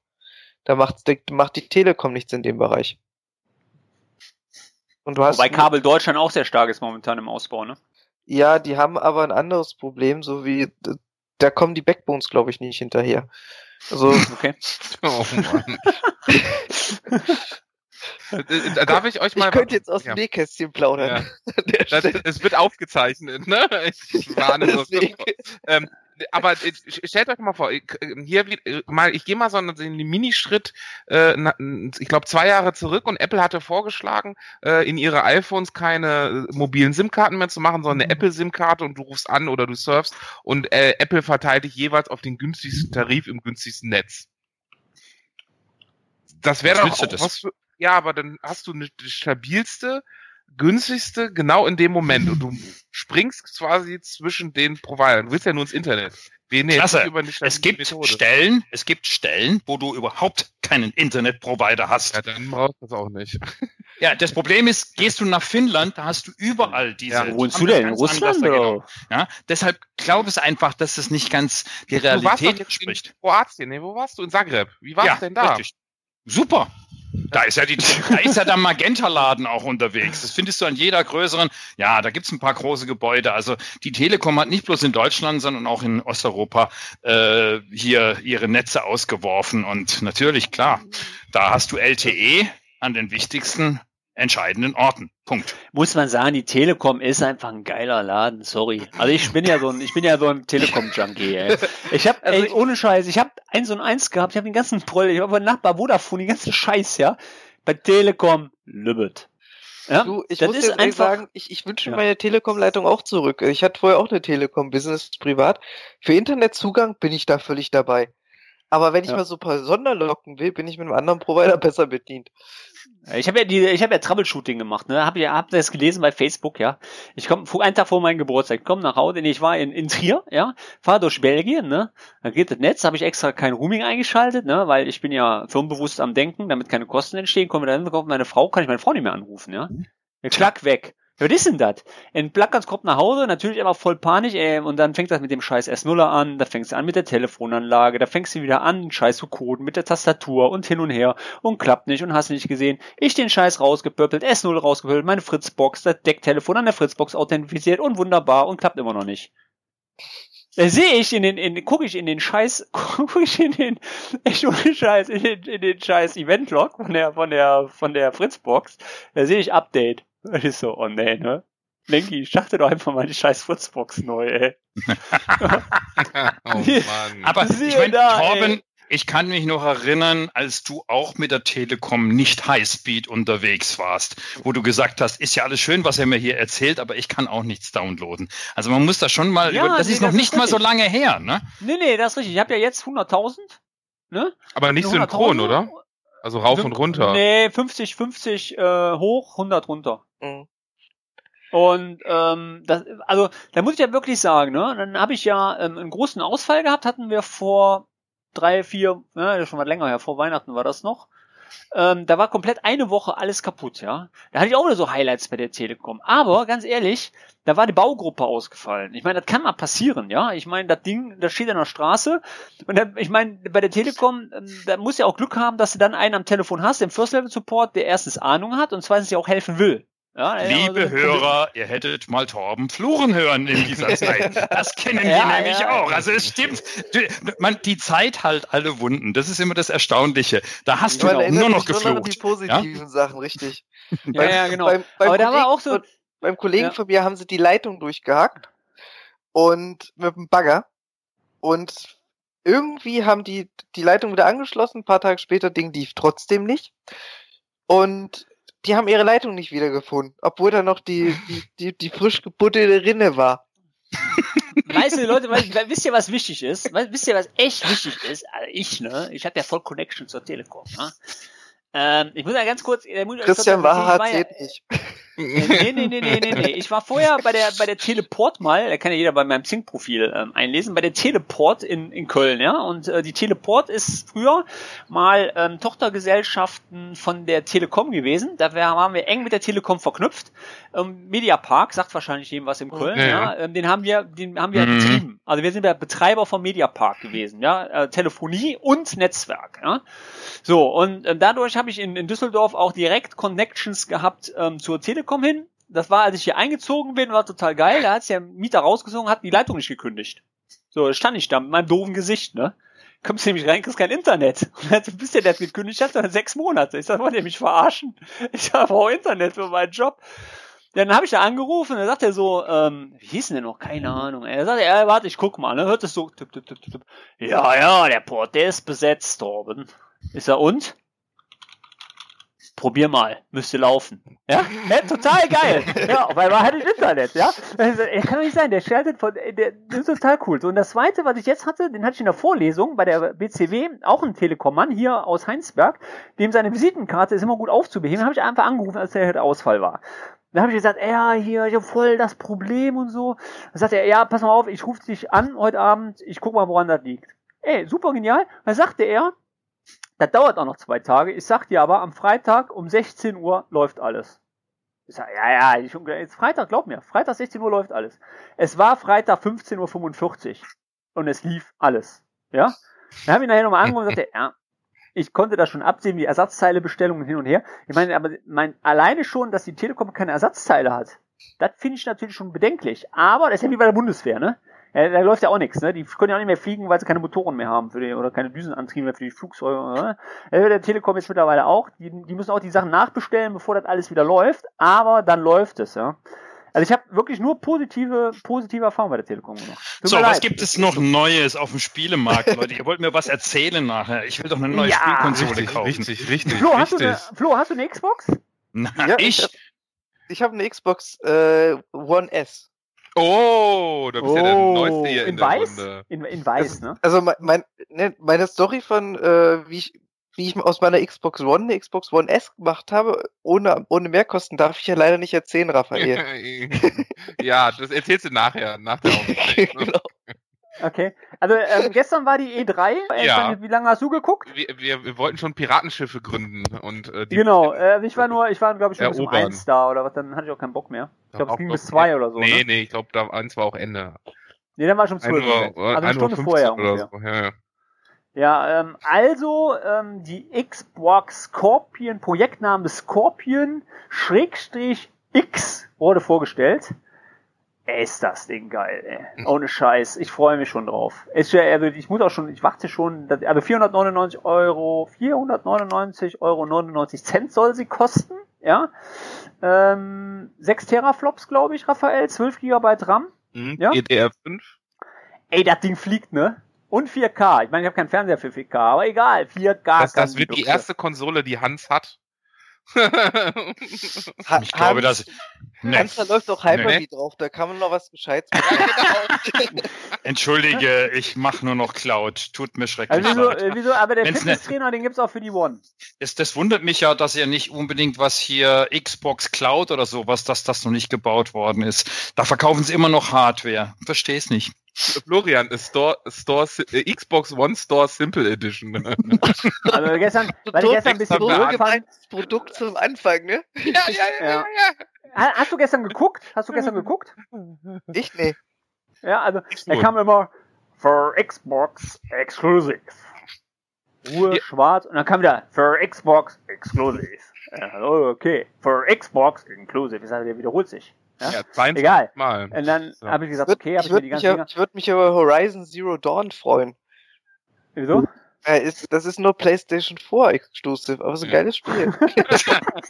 Da macht, macht die Telekom nichts in dem Bereich. Und du hast Wobei Kabel Deutschland auch sehr stark ist momentan im Ausbau, ne? Ja, die haben aber ein anderes Problem, so wie da kommen die Backbones, glaube ich, nicht hinterher. Also, <laughs> okay. <laughs> Oh Mann. Äh, äh, darf ich euch mal. Ich könnte jetzt aus dem ja. Nähkästchen plaudern. Ja. <laughs> Das, es wird aufgezeichnet, ne? Ich warne so. ähm, aber äh, stellt euch mal vor, hier mal, ich gehe mal so einen Minischritt, äh, ich glaube zwei Jahre zurück und Apple hatte vorgeschlagen, äh, in ihre iPhones keine mobilen SIM-Karten mehr zu machen, sondern eine mhm. Apple-SIM-Karte und du rufst an oder du surfst und äh, Apple verteilt dich jeweils auf den günstigsten Tarif im günstigsten Netz. Das wäre doch auch was für, ja, aber dann hast du eine stabilste, günstigste genau in dem Moment und du springst quasi zwischen den Providern. Du willst ja nur ins Internet. Wir Klasse. es gibt Methode. Stellen, es gibt Stellen, wo du überhaupt keinen Internetprovider hast. Ja, dann brauchst du das auch nicht. <laughs> Ja, das Problem ist, gehst du nach Finnland, da hast du überall diese. Ja, wo wohnst du denn? In Russland? Genau. Ja, deshalb glaube es einfach, dass es nicht ganz die Realität entspricht. In Kroatien, nee, wo warst du? In Zagreb. Wie war ja, denn da? Richtig. Super. Da ist ja die, <laughs> da ist ja der Magenta-Laden auch unterwegs. Das findest du an jeder größeren. Ja, da gibt's ein paar große Gebäude. Also die Telekom hat nicht bloß in Deutschland, sondern auch in Osteuropa äh, hier ihre Netze ausgeworfen. Und natürlich, klar, da hast du LTE an den wichtigsten entscheidenden Orten. Punkt. Muss man sagen, die Telekom ist einfach ein geiler Laden, sorry. Also ich bin ja so ein, ich bin ja so ein Telekom-Junkie, ey. Ich habe, also ey, ohne Scheiß, ich habe eins und eins gehabt, ich habe den ganzen Proll, ich habe Nachbar Vodafone, den ganzen Scheiß, ja. Bei Telekom, Lübbet. Ja, du, ich muss jetzt einfach sagen, ich, ich wünsche ja. meine Telekom-Leitung auch zurück. Ich hatte vorher auch eine Telekom-Business privat. Für Internetzugang bin ich da völlig dabei. Aber wenn ich ja. mal so ein paar Sonderlocken will, bin ich mit einem anderen Provider <laughs> besser bedient. Ich habe ja die, ich habe ja Troubleshooting gemacht, ne? Hab ja, hab das gelesen bei Facebook, ja. Ich komme einen Tag vor meinem Geburtstag, komme nach Hause, ich war in, in Trier, ja, fahre durch Belgien, ne? Dann geht das Netz, habe ich extra kein Rooming eingeschaltet, ne? Weil ich bin ja firmenbewusst am Denken, damit keine Kosten entstehen. Komme dann kommt meine Frau, kann ich meine Frau nicht mehr anrufen, ja? Der Klack weg. Was ist denn das? Ein Plackers kommt nach Hause, natürlich aber voll Panik, ey, und dann fängt das mit dem scheiß S0 an, da fängst du an mit der Telefonanlage, da fängst du wieder an, scheiß zu coden mit der Tastatur und hin und her und klappt nicht und hast nicht gesehen. Ich den Scheiß rausgepöppelt, S0 rausgepöppelt, meine Fritzbox, das Decktelefon an der Fritzbox authentifiziert und wunderbar und klappt immer noch nicht. Da sehe ich in den, in, gucke ich in den Scheiß, <laughs> gucke ich in den, echt ohne Scheiß, in den, in den Scheiß Event-Log von der, von der, von der Fritzbox, da sehe ich Update. Und <laughs> ich so, oh nee, ne? Lenki, starte doch einfach mal die scheiß Fritzbox neu, ey. <laughs> oh Mann. Aber ich meine, Torben, ey. ich kann mich noch erinnern, als du auch mit der Telekom nicht Highspeed unterwegs warst, wo du gesagt hast, ist ja alles schön, was er mir hier erzählt, aber ich kann auch nichts downloaden. Also man muss da schon mal, ja, über, das nee, ist noch das nicht ist mal so lange her, ne? Nee, nee, das ist richtig. Ich habe ja jetzt 100.000, ne? Aber nicht synchron, oder? Also rauf und runter. Nee, 50, 50 äh, hoch, 100 runter. Mhm. Und ähm, das, also da muss ich ja wirklich sagen, ne, dann habe ich ja ähm, einen großen Ausfall gehabt, hatten wir vor drei, vier, ne, schon mal länger her, vor Weihnachten war das noch. Ähm, da war komplett eine Woche alles kaputt, ja. Da hatte ich auch wieder so Highlights bei der Telekom. Aber ganz ehrlich, da war die Baugruppe ausgefallen. Ich meine, das kann mal passieren, ja. Ich meine, das Ding, das steht an der Straße. Und da, ich meine, bei der Telekom, ähm, da muss ja auch Glück haben, dass du dann einen am Telefon hast, den First Level Support, der erstens Ahnung hat und zweitens dir auch helfen will. Ja, Liebe also, Hörer, ihr hättet mal Torben fluchen hören in dieser <laughs> Zeit. Das kennen ja, die nämlich ja. auch. Also es stimmt. Man, die Zeit halt alle Wunden. Das ist immer das Erstaunliche. Da hast ich du meine, nur noch geflucht. die positiven ja? Sachen, richtig. <laughs> Ja, beim, ja genau. Beim, beim Aber Kollegen, da war auch so. Beim Kollegen von mir haben sie die Leitung durchgehackt und mit dem Bagger und irgendwie haben die die Leitung wieder angeschlossen. Ein paar Tage später Ding lief trotzdem nicht. Und die haben ihre Leitung nicht wiedergefunden, obwohl da noch die, die, die, die frisch gebuttete Rinne war. Weißt du, Leute, wisst ihr, was wichtig ist? Wisst ihr, was echt wichtig ist? Also ich, ne? Ich habe ja voll Connection zur Telekom, ne? Ähm, ich muss ja ganz kurz. Christian Wacher zählt nicht. Nee, nee, nee, nee, nee, nee. Ich war vorher bei der, bei der Teleport mal, da kann ja jeder bei meinem Zink-Profil ähm, einlesen, bei der Teleport in, in Köln, ja. Und äh, die Teleport ist früher mal ähm, Tochtergesellschaften von der Telekom gewesen. Da waren wir eng mit der Telekom verknüpft. Ähm, Mediapark, sagt wahrscheinlich jedem was im Köln, ja. Ja. ja. Ähm, den haben wir, den haben wir Mhm. betrieben. Also wir sind der Betreiber vom Mediapark gewesen, ja. Äh, Telefonie und Netzwerk, ja. So, und ähm, dadurch habe ich in, in Düsseldorf auch direkt Connections gehabt ähm, zur Telekom hin. Das war, als ich hier eingezogen bin, war total geil. Da hat der Mieter rausgesogen, hat die Leitung nicht gekündigt. So, stand ich da mit meinem doofen Gesicht, ne? Kommst du nämlich rein, kriegst kein Internet. <laughs> Und dann bist der, der gekündigt hat, sechs Monate. Ich sag, wollt ihr mich verarschen? Ich sag, brauche Internet für meinen Job. Dann habe ich da angerufen, dann sagt er so, ähm, wie hieß denn der noch? Keine Ahnung. Er sagt, ja, warte, ich guck mal, ne? Hört es so, tipp, tipp, tipp, tipp. Ja, ja, der Port, der ist besetzt, Torben. Ist er und? Probier mal, müsste laufen. Ja, ja total geil. Ja, weil man hat ich Internet, ja. Also, kann doch nicht sein, der schaltet von, der, der ist total cool. So, und das zweite, was ich jetzt hatte, den hatte ich in der Vorlesung bei der BCW, auch ein Telekom-Mann hier aus Heinsberg, dem seine Visitenkarte ist immer gut aufzubeheben, habe ich einfach angerufen, als der Ausfall war. Dann habe ich gesagt, ja, hier, ich habe voll das Problem und so. Dann sagt er, ja, pass mal auf, ich rufe dich an heute Abend, ich guck mal, woran das liegt. Ey, super genial. Dann sagte er, das dauert auch noch zwei Tage. Ich sag dir aber, am Freitag um 16 Uhr läuft alles. Ich sag, ja, ja, ich, jetzt Freitag, glaub mir, Freitag 16 Uhr läuft alles. Es war Freitag 15.45 Uhr und es lief alles. Ja? Dann habe ich nachher nochmal angerufen und sagte, ja, ich konnte das schon absehen, die Ersatzteilebestellungen hin und her. Ich meine, aber mein, alleine schon, dass die Telekom keine Ersatzteile hat, das finde ich natürlich schon bedenklich. Aber das ist ja wie bei der Bundeswehr, ne? Ja, da läuft ja auch nichts, ne? Die können ja auch nicht mehr fliegen, weil sie keine Motoren mehr haben für die, oder keine Düsenantriebe mehr für die Flugzeuge. Ne? Ja, der Telekom jetzt mittlerweile auch. Die, die müssen auch die Sachen nachbestellen, bevor das alles wieder läuft. Aber dann läuft es, ja. Also ich habe wirklich nur positive, positive Erfahrungen bei der Telekom gemacht. Tut So, was leid. gibt es noch Neues auf dem Spielemarkt, Leute? Ihr wollt mir was erzählen nachher. Ich will doch eine neue Ja, Spielkonsole Richtig, kaufen. richtig, richtig, Flo, hast du, eine, richtig. Flo, hast du eine Xbox? Na, Ja, ich? ich habe eine Xbox äh, One S. Oh, da bist ja der Oh, Neueste hier in, in der weiß? Runde. In, in weiß, Das- ne? Also mein, ne, meine Story von, äh, wie ich wie ich aus meiner Xbox One eine Xbox One S gemacht habe, ohne, ohne Mehrkosten, darf ich ja leider nicht erzählen, Raphael. <laughs> ja, das erzählst du nachher, nach der Aufnahme. <laughs> genau. Okay. Also ähm, gestern war die E3. Äh, Ja. Wie lange hast du geguckt? wir, wir, wir wollten schon Piratenschiffe gründen und äh, die genau. Äh, ich war nur, ich war glaube ich schon bis um eins da oder was. Dann hatte ich auch keinen Bock mehr. Ich glaube, Auch es ging bis zwei oder so. Nee, Ne? nee, ich glaube, da eins war auch Ende. Nee, dann war ich um zwölf. Also eine 1 Uhr Stunde 15 vorher oder ungefähr. so. Ja, ja. Ja, ähm, also ähm, die Xbox Scorpion, Projektname Scorpion, Schrägstrich X wurde vorgestellt. Ey, ist das Ding geil, ey. Ohne Scheiß. Ich freue mich schon drauf. Ist ja, also ich muss auch schon, ich warte schon, also 499 Euro, 499 Euro 99 Cent soll sie kosten, ja. Ähm, 6 Teraflops, glaube ich, Raphael, 12 Gigabyte RAM. Mhm. Ja? GDR5. Ey, das Ding fliegt, ne? Und 4K. Ich meine, ich habe keinen Fernseher für 4K, aber egal, 4K. Das, kann das wird die erste Konsole, die Hans hat. Ha- Ich glaube, Hans- dass. Nee. Hans, da läuft auch Hyper-V drauf, da kann man noch was Gescheites machen. <laughs> Entschuldige, ich mache nur noch Cloud. Tut mir schrecklich Also wieso, leid. äh, wieso, aber der ne- Fitnesstrainer, den gibt's auch für die One. Das, das wundert mich ja, dass ihr nicht unbedingt was hier Xbox Cloud oder sowas, dass das noch nicht gebaut worden ist. Da verkaufen sie immer noch Hardware. Versteh's nicht. <laughs> Florian, ist Store, Store, Xbox One Store Simple Edition. <laughs> Also gestern, weil ich gestern ein bisschen gemeintes Produkt zum Anfang, ne? <laughs> ja, ja, Ja. Ha- Hast du gestern geguckt? Hast du gestern geguckt? Ich nee. Ja, also, er kam immer für Xbox Exclusive. Ruhe, Ja. schwarz, und dann kam wieder für Xbox Exclusive. Ja, okay, für Xbox Inclusive. Ich sage, der wiederholt sich. Ja? Ja, 22 Egal. Mal. Und dann So. habe ich gesagt, okay, habe ich mir würde die ja- Dinger. ich würd mich über Horizon Zero Dawn freuen. Wieso? Äh, ist, das ist nur PlayStation 4 Exclusive, aber so ein Ja. geiles Spiel. <laughs> <laughs>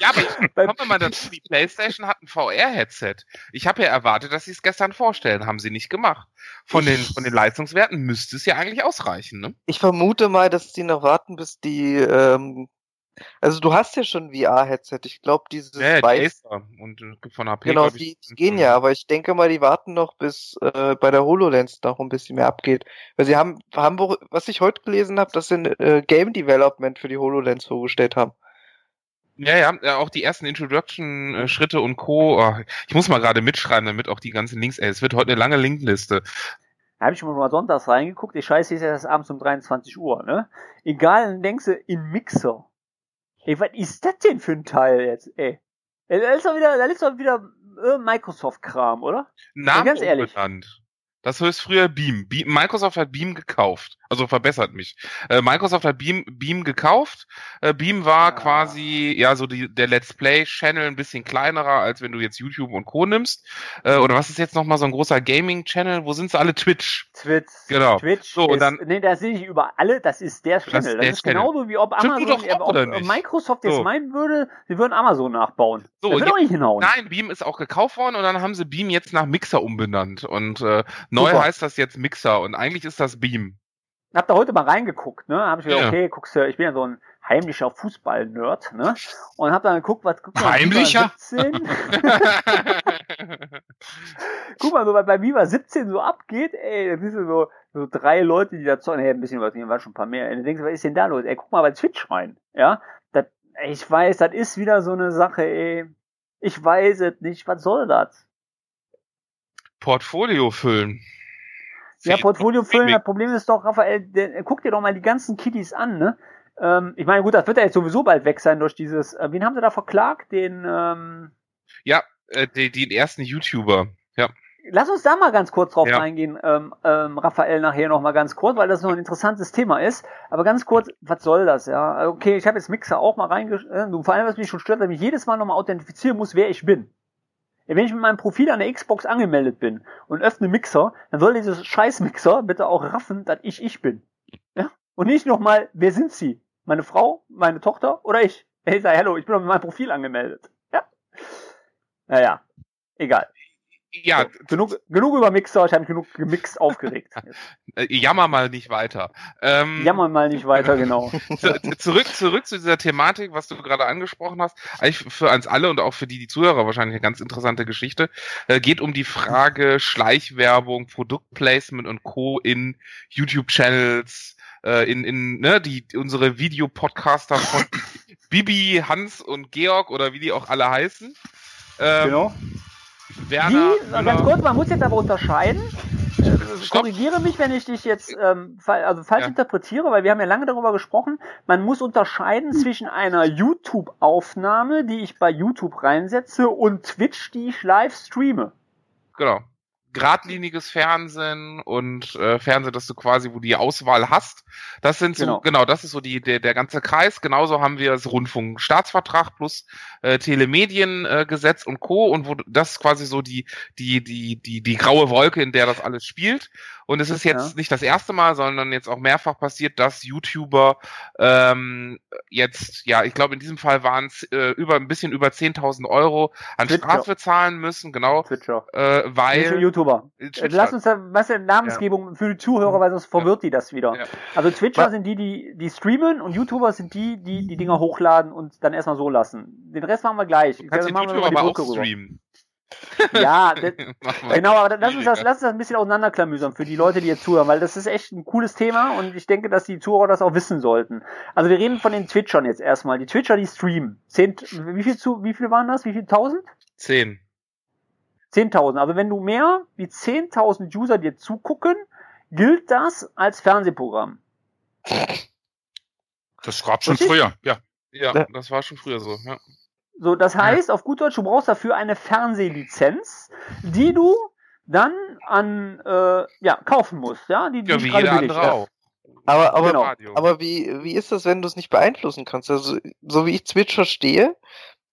Ja, aber ich, kommen wir mal dazu, die PlayStation hat ein VR-Headset. Ich habe ja erwartet, dass sie es gestern vorstellen, haben sie nicht gemacht. Von den, von den Leistungswerten müsste es ja eigentlich ausreichen, ne? Ich vermute mal, dass die noch warten, bis die, ähm, also du hast ja schon ein VR-Headset. Ich glaube, dieses Ja, ja, die Acer und äh, von HP. Genau, ich, die, die gehen ja, aber ich denke mal, die warten noch, bis äh, bei der HoloLens noch ein bisschen mehr abgeht. Weil sie haben, haben wo- was ich heute gelesen habe, dass sie ein äh, Game Development für die HoloLens vorgestellt haben. Ja, ja, ja, auch die ersten Introduction-Schritte und Co. Oh, ich muss mal gerade mitschreiben, damit auch die ganzen Links, ey, es wird heute eine lange Linkliste. Da habe ich schon mal sonntags reingeguckt. Die Scheiße ist ja erst abends um 23 Uhr, ne? Egal, dann denkst du, in Mixer. Ey, was ist das denn für ein Teil jetzt, ey? Da ist doch wieder, da ist doch wieder äh, Microsoft-Kram, oder? Namen ganz ehrlich. umbenannt. Das heißt früher Beam. Beam. Microsoft hat Beam gekauft. Also verbessert mich. Äh, Microsoft hat Beam, Beam gekauft. Äh, Beam war Ah. quasi ja so die, der Let's Play Channel ein bisschen kleinerer, als wenn du jetzt YouTube und Co nimmst. Äh, oder was ist jetzt nochmal so ein großer Gaming Channel? Wo sind sie alle? Twitch. Twitch. Genau. Twitch So, und ist, dann- nee, da sehe ich über alle, das ist der Channel. Das, der ist Channel. genauso wie ob Amazon, doch auch, ob nicht? Microsoft jetzt So. meinen würde, sie würden Amazon nachbauen. So, das wird ja- auch nicht hinhauen. Nein, Beam ist auch gekauft worden und dann haben sie Beam jetzt nach Mixer umbenannt. Und äh, neu Super. heißt das jetzt Mixer und eigentlich ist das Beam. Hab da heute mal reingeguckt, ne? Hab ich gedacht, Ja. okay, guckst du, ich bin ja so ein heimlicher Fußball-Nerd, ne? Und hab dann geguckt, was guck mal, Heimlicher? FIFA 17, <laughs> guck mal, so bei, bei Viva 17 so abgeht, ey, da bist du so, so drei Leute, die da zocken, hey, ein bisschen übertrieben, waren schon ein paar mehr. Ey, dann denkst du, was ist denn da los? Ey, guck mal bei Twitch rein, ja? Das, ey, ich weiß, das ist wieder so eine Sache, ey. Ich weiß es nicht, was soll das? Portfolio füllen. Ja, Portfolio füllen, das Problem ist doch, Raphael, der, guck dir doch mal die ganzen Kiddies an, ne? Ähm, ich meine, gut, das wird ja jetzt sowieso bald weg sein durch dieses, äh, wen haben sie da verklagt? Den, ähm, Ja, äh, die, die ersten YouTuber. Ja. lass uns da mal ganz kurz drauf Ja. eingehen, ähm, ähm, Raphael, nachher noch mal ganz kurz, weil das noch ein interessantes Thema ist. Aber ganz kurz, was soll das, ja? Okay, ich habe jetzt Mixer auch mal reingeschrieben, äh, vor allem, was mich schon stört, dass ich jedes Mal nochmal authentifizieren muss, wer ich bin. Wenn ich mit meinem Profil an der Xbox angemeldet bin und öffne Mixer, dann soll dieses scheiß Mixer bitte auch raffen, dass ich ich bin. Ja? Und nicht nochmal, wer sind sie? Meine Frau, meine Tochter oder ich? Ich sage, hallo, ich bin doch mit meinem Profil angemeldet. Ja. Naja, egal. Ja, So, genug, genug über Mixer, ich habe mich genug gemixt aufgeregt. <laughs> äh, jammer mal nicht weiter. Ähm, Jammer mal nicht weiter, genau. <laughs> zu, zurück, zurück zu dieser Thematik, was du gerade angesprochen hast. Eigentlich für uns alle und auch für die, die Zuhörer wahrscheinlich eine ganz interessante Geschichte. Äh, geht um die Frage Schleichwerbung, Produktplacement und Co. in YouTube-Channels, äh, in, in, ne, die, unsere Videopodcaster von <laughs> Bibi, Hans und Georg oder wie die auch alle heißen. Ähm, Genau. Werner, Die, Müller- ganz kurz, man muss jetzt aber unterscheiden. Stopp. korrigiere mich, wenn ich dich jetzt ähm, also falsch Ja. interpretiere, weil wir haben ja lange darüber gesprochen. Man muss unterscheiden zwischen einer YouTube-Aufnahme, die ich bei YouTube reinsetze, und Twitch, die ich live streame. Genau. Gradliniges Fernsehen und äh, Fernsehen, dass du quasi, wo die Auswahl hast. Das sind so, Genau. genau, das ist so die, der, der ganze Kreis. Genauso haben wir das Rundfunkstaatsvertrag plus äh, Telemediengesetz äh, und Co. Und wo das ist quasi so die, die, die, die, die graue Wolke, in der das alles spielt. Und es ist jetzt Ja. nicht das erste Mal, sondern jetzt auch mehrfach passiert, dass YouTuber ähm, jetzt, ja, ich glaube in diesem Fall waren es äh, über ein bisschen über 10.000 Euro an Twitcher. Strafe zahlen müssen, genau, Twitcher. äh, Nicht weil YouTuber. Äh, Twitcher. Lass uns da, was ist Namensgebung für die Zuhörer, weil sonst verwirrt die das wieder. Ja. Also Twitcher Ma- sind die, die, die streamen und YouTuber sind die, die die Dinger hochladen und dann erstmal so lassen. Den Rest machen wir gleich. Du kannst den machen wir YouTube mal aber auch rüber. streamen. Ja, <laughs> das. Genau, aber lass uns das, lass uns das ein bisschen auseinanderklamüsern für die Leute, die jetzt zuhören, weil das ist echt ein cooles Thema und ich denke, dass die Zuhörer das auch wissen sollten. Also wir reden von den Twitchern jetzt erstmal. Die Twitcher, die streamen. Zehn, wie viel zu, wie viel waren das? Wie viel tausend? Zehn. Zehntausend. Also wenn du mehr wie 10.000 User dir zugucken, gilt das als Fernsehprogramm. Das gab schon Richtig? früher, ja. Ja, Ja. das war schon früher so. Ja. So, das heißt, auf gut Deutsch, du brauchst dafür eine Fernsehlizenz, die du dann an äh, ja kaufen musst, ja, die, die Ja, wie gerade jeder andere auch. Aber, aber, Genau. Aber wie, wie ist das, wenn du es nicht beeinflussen kannst? Also, so wie ich Twitch verstehe,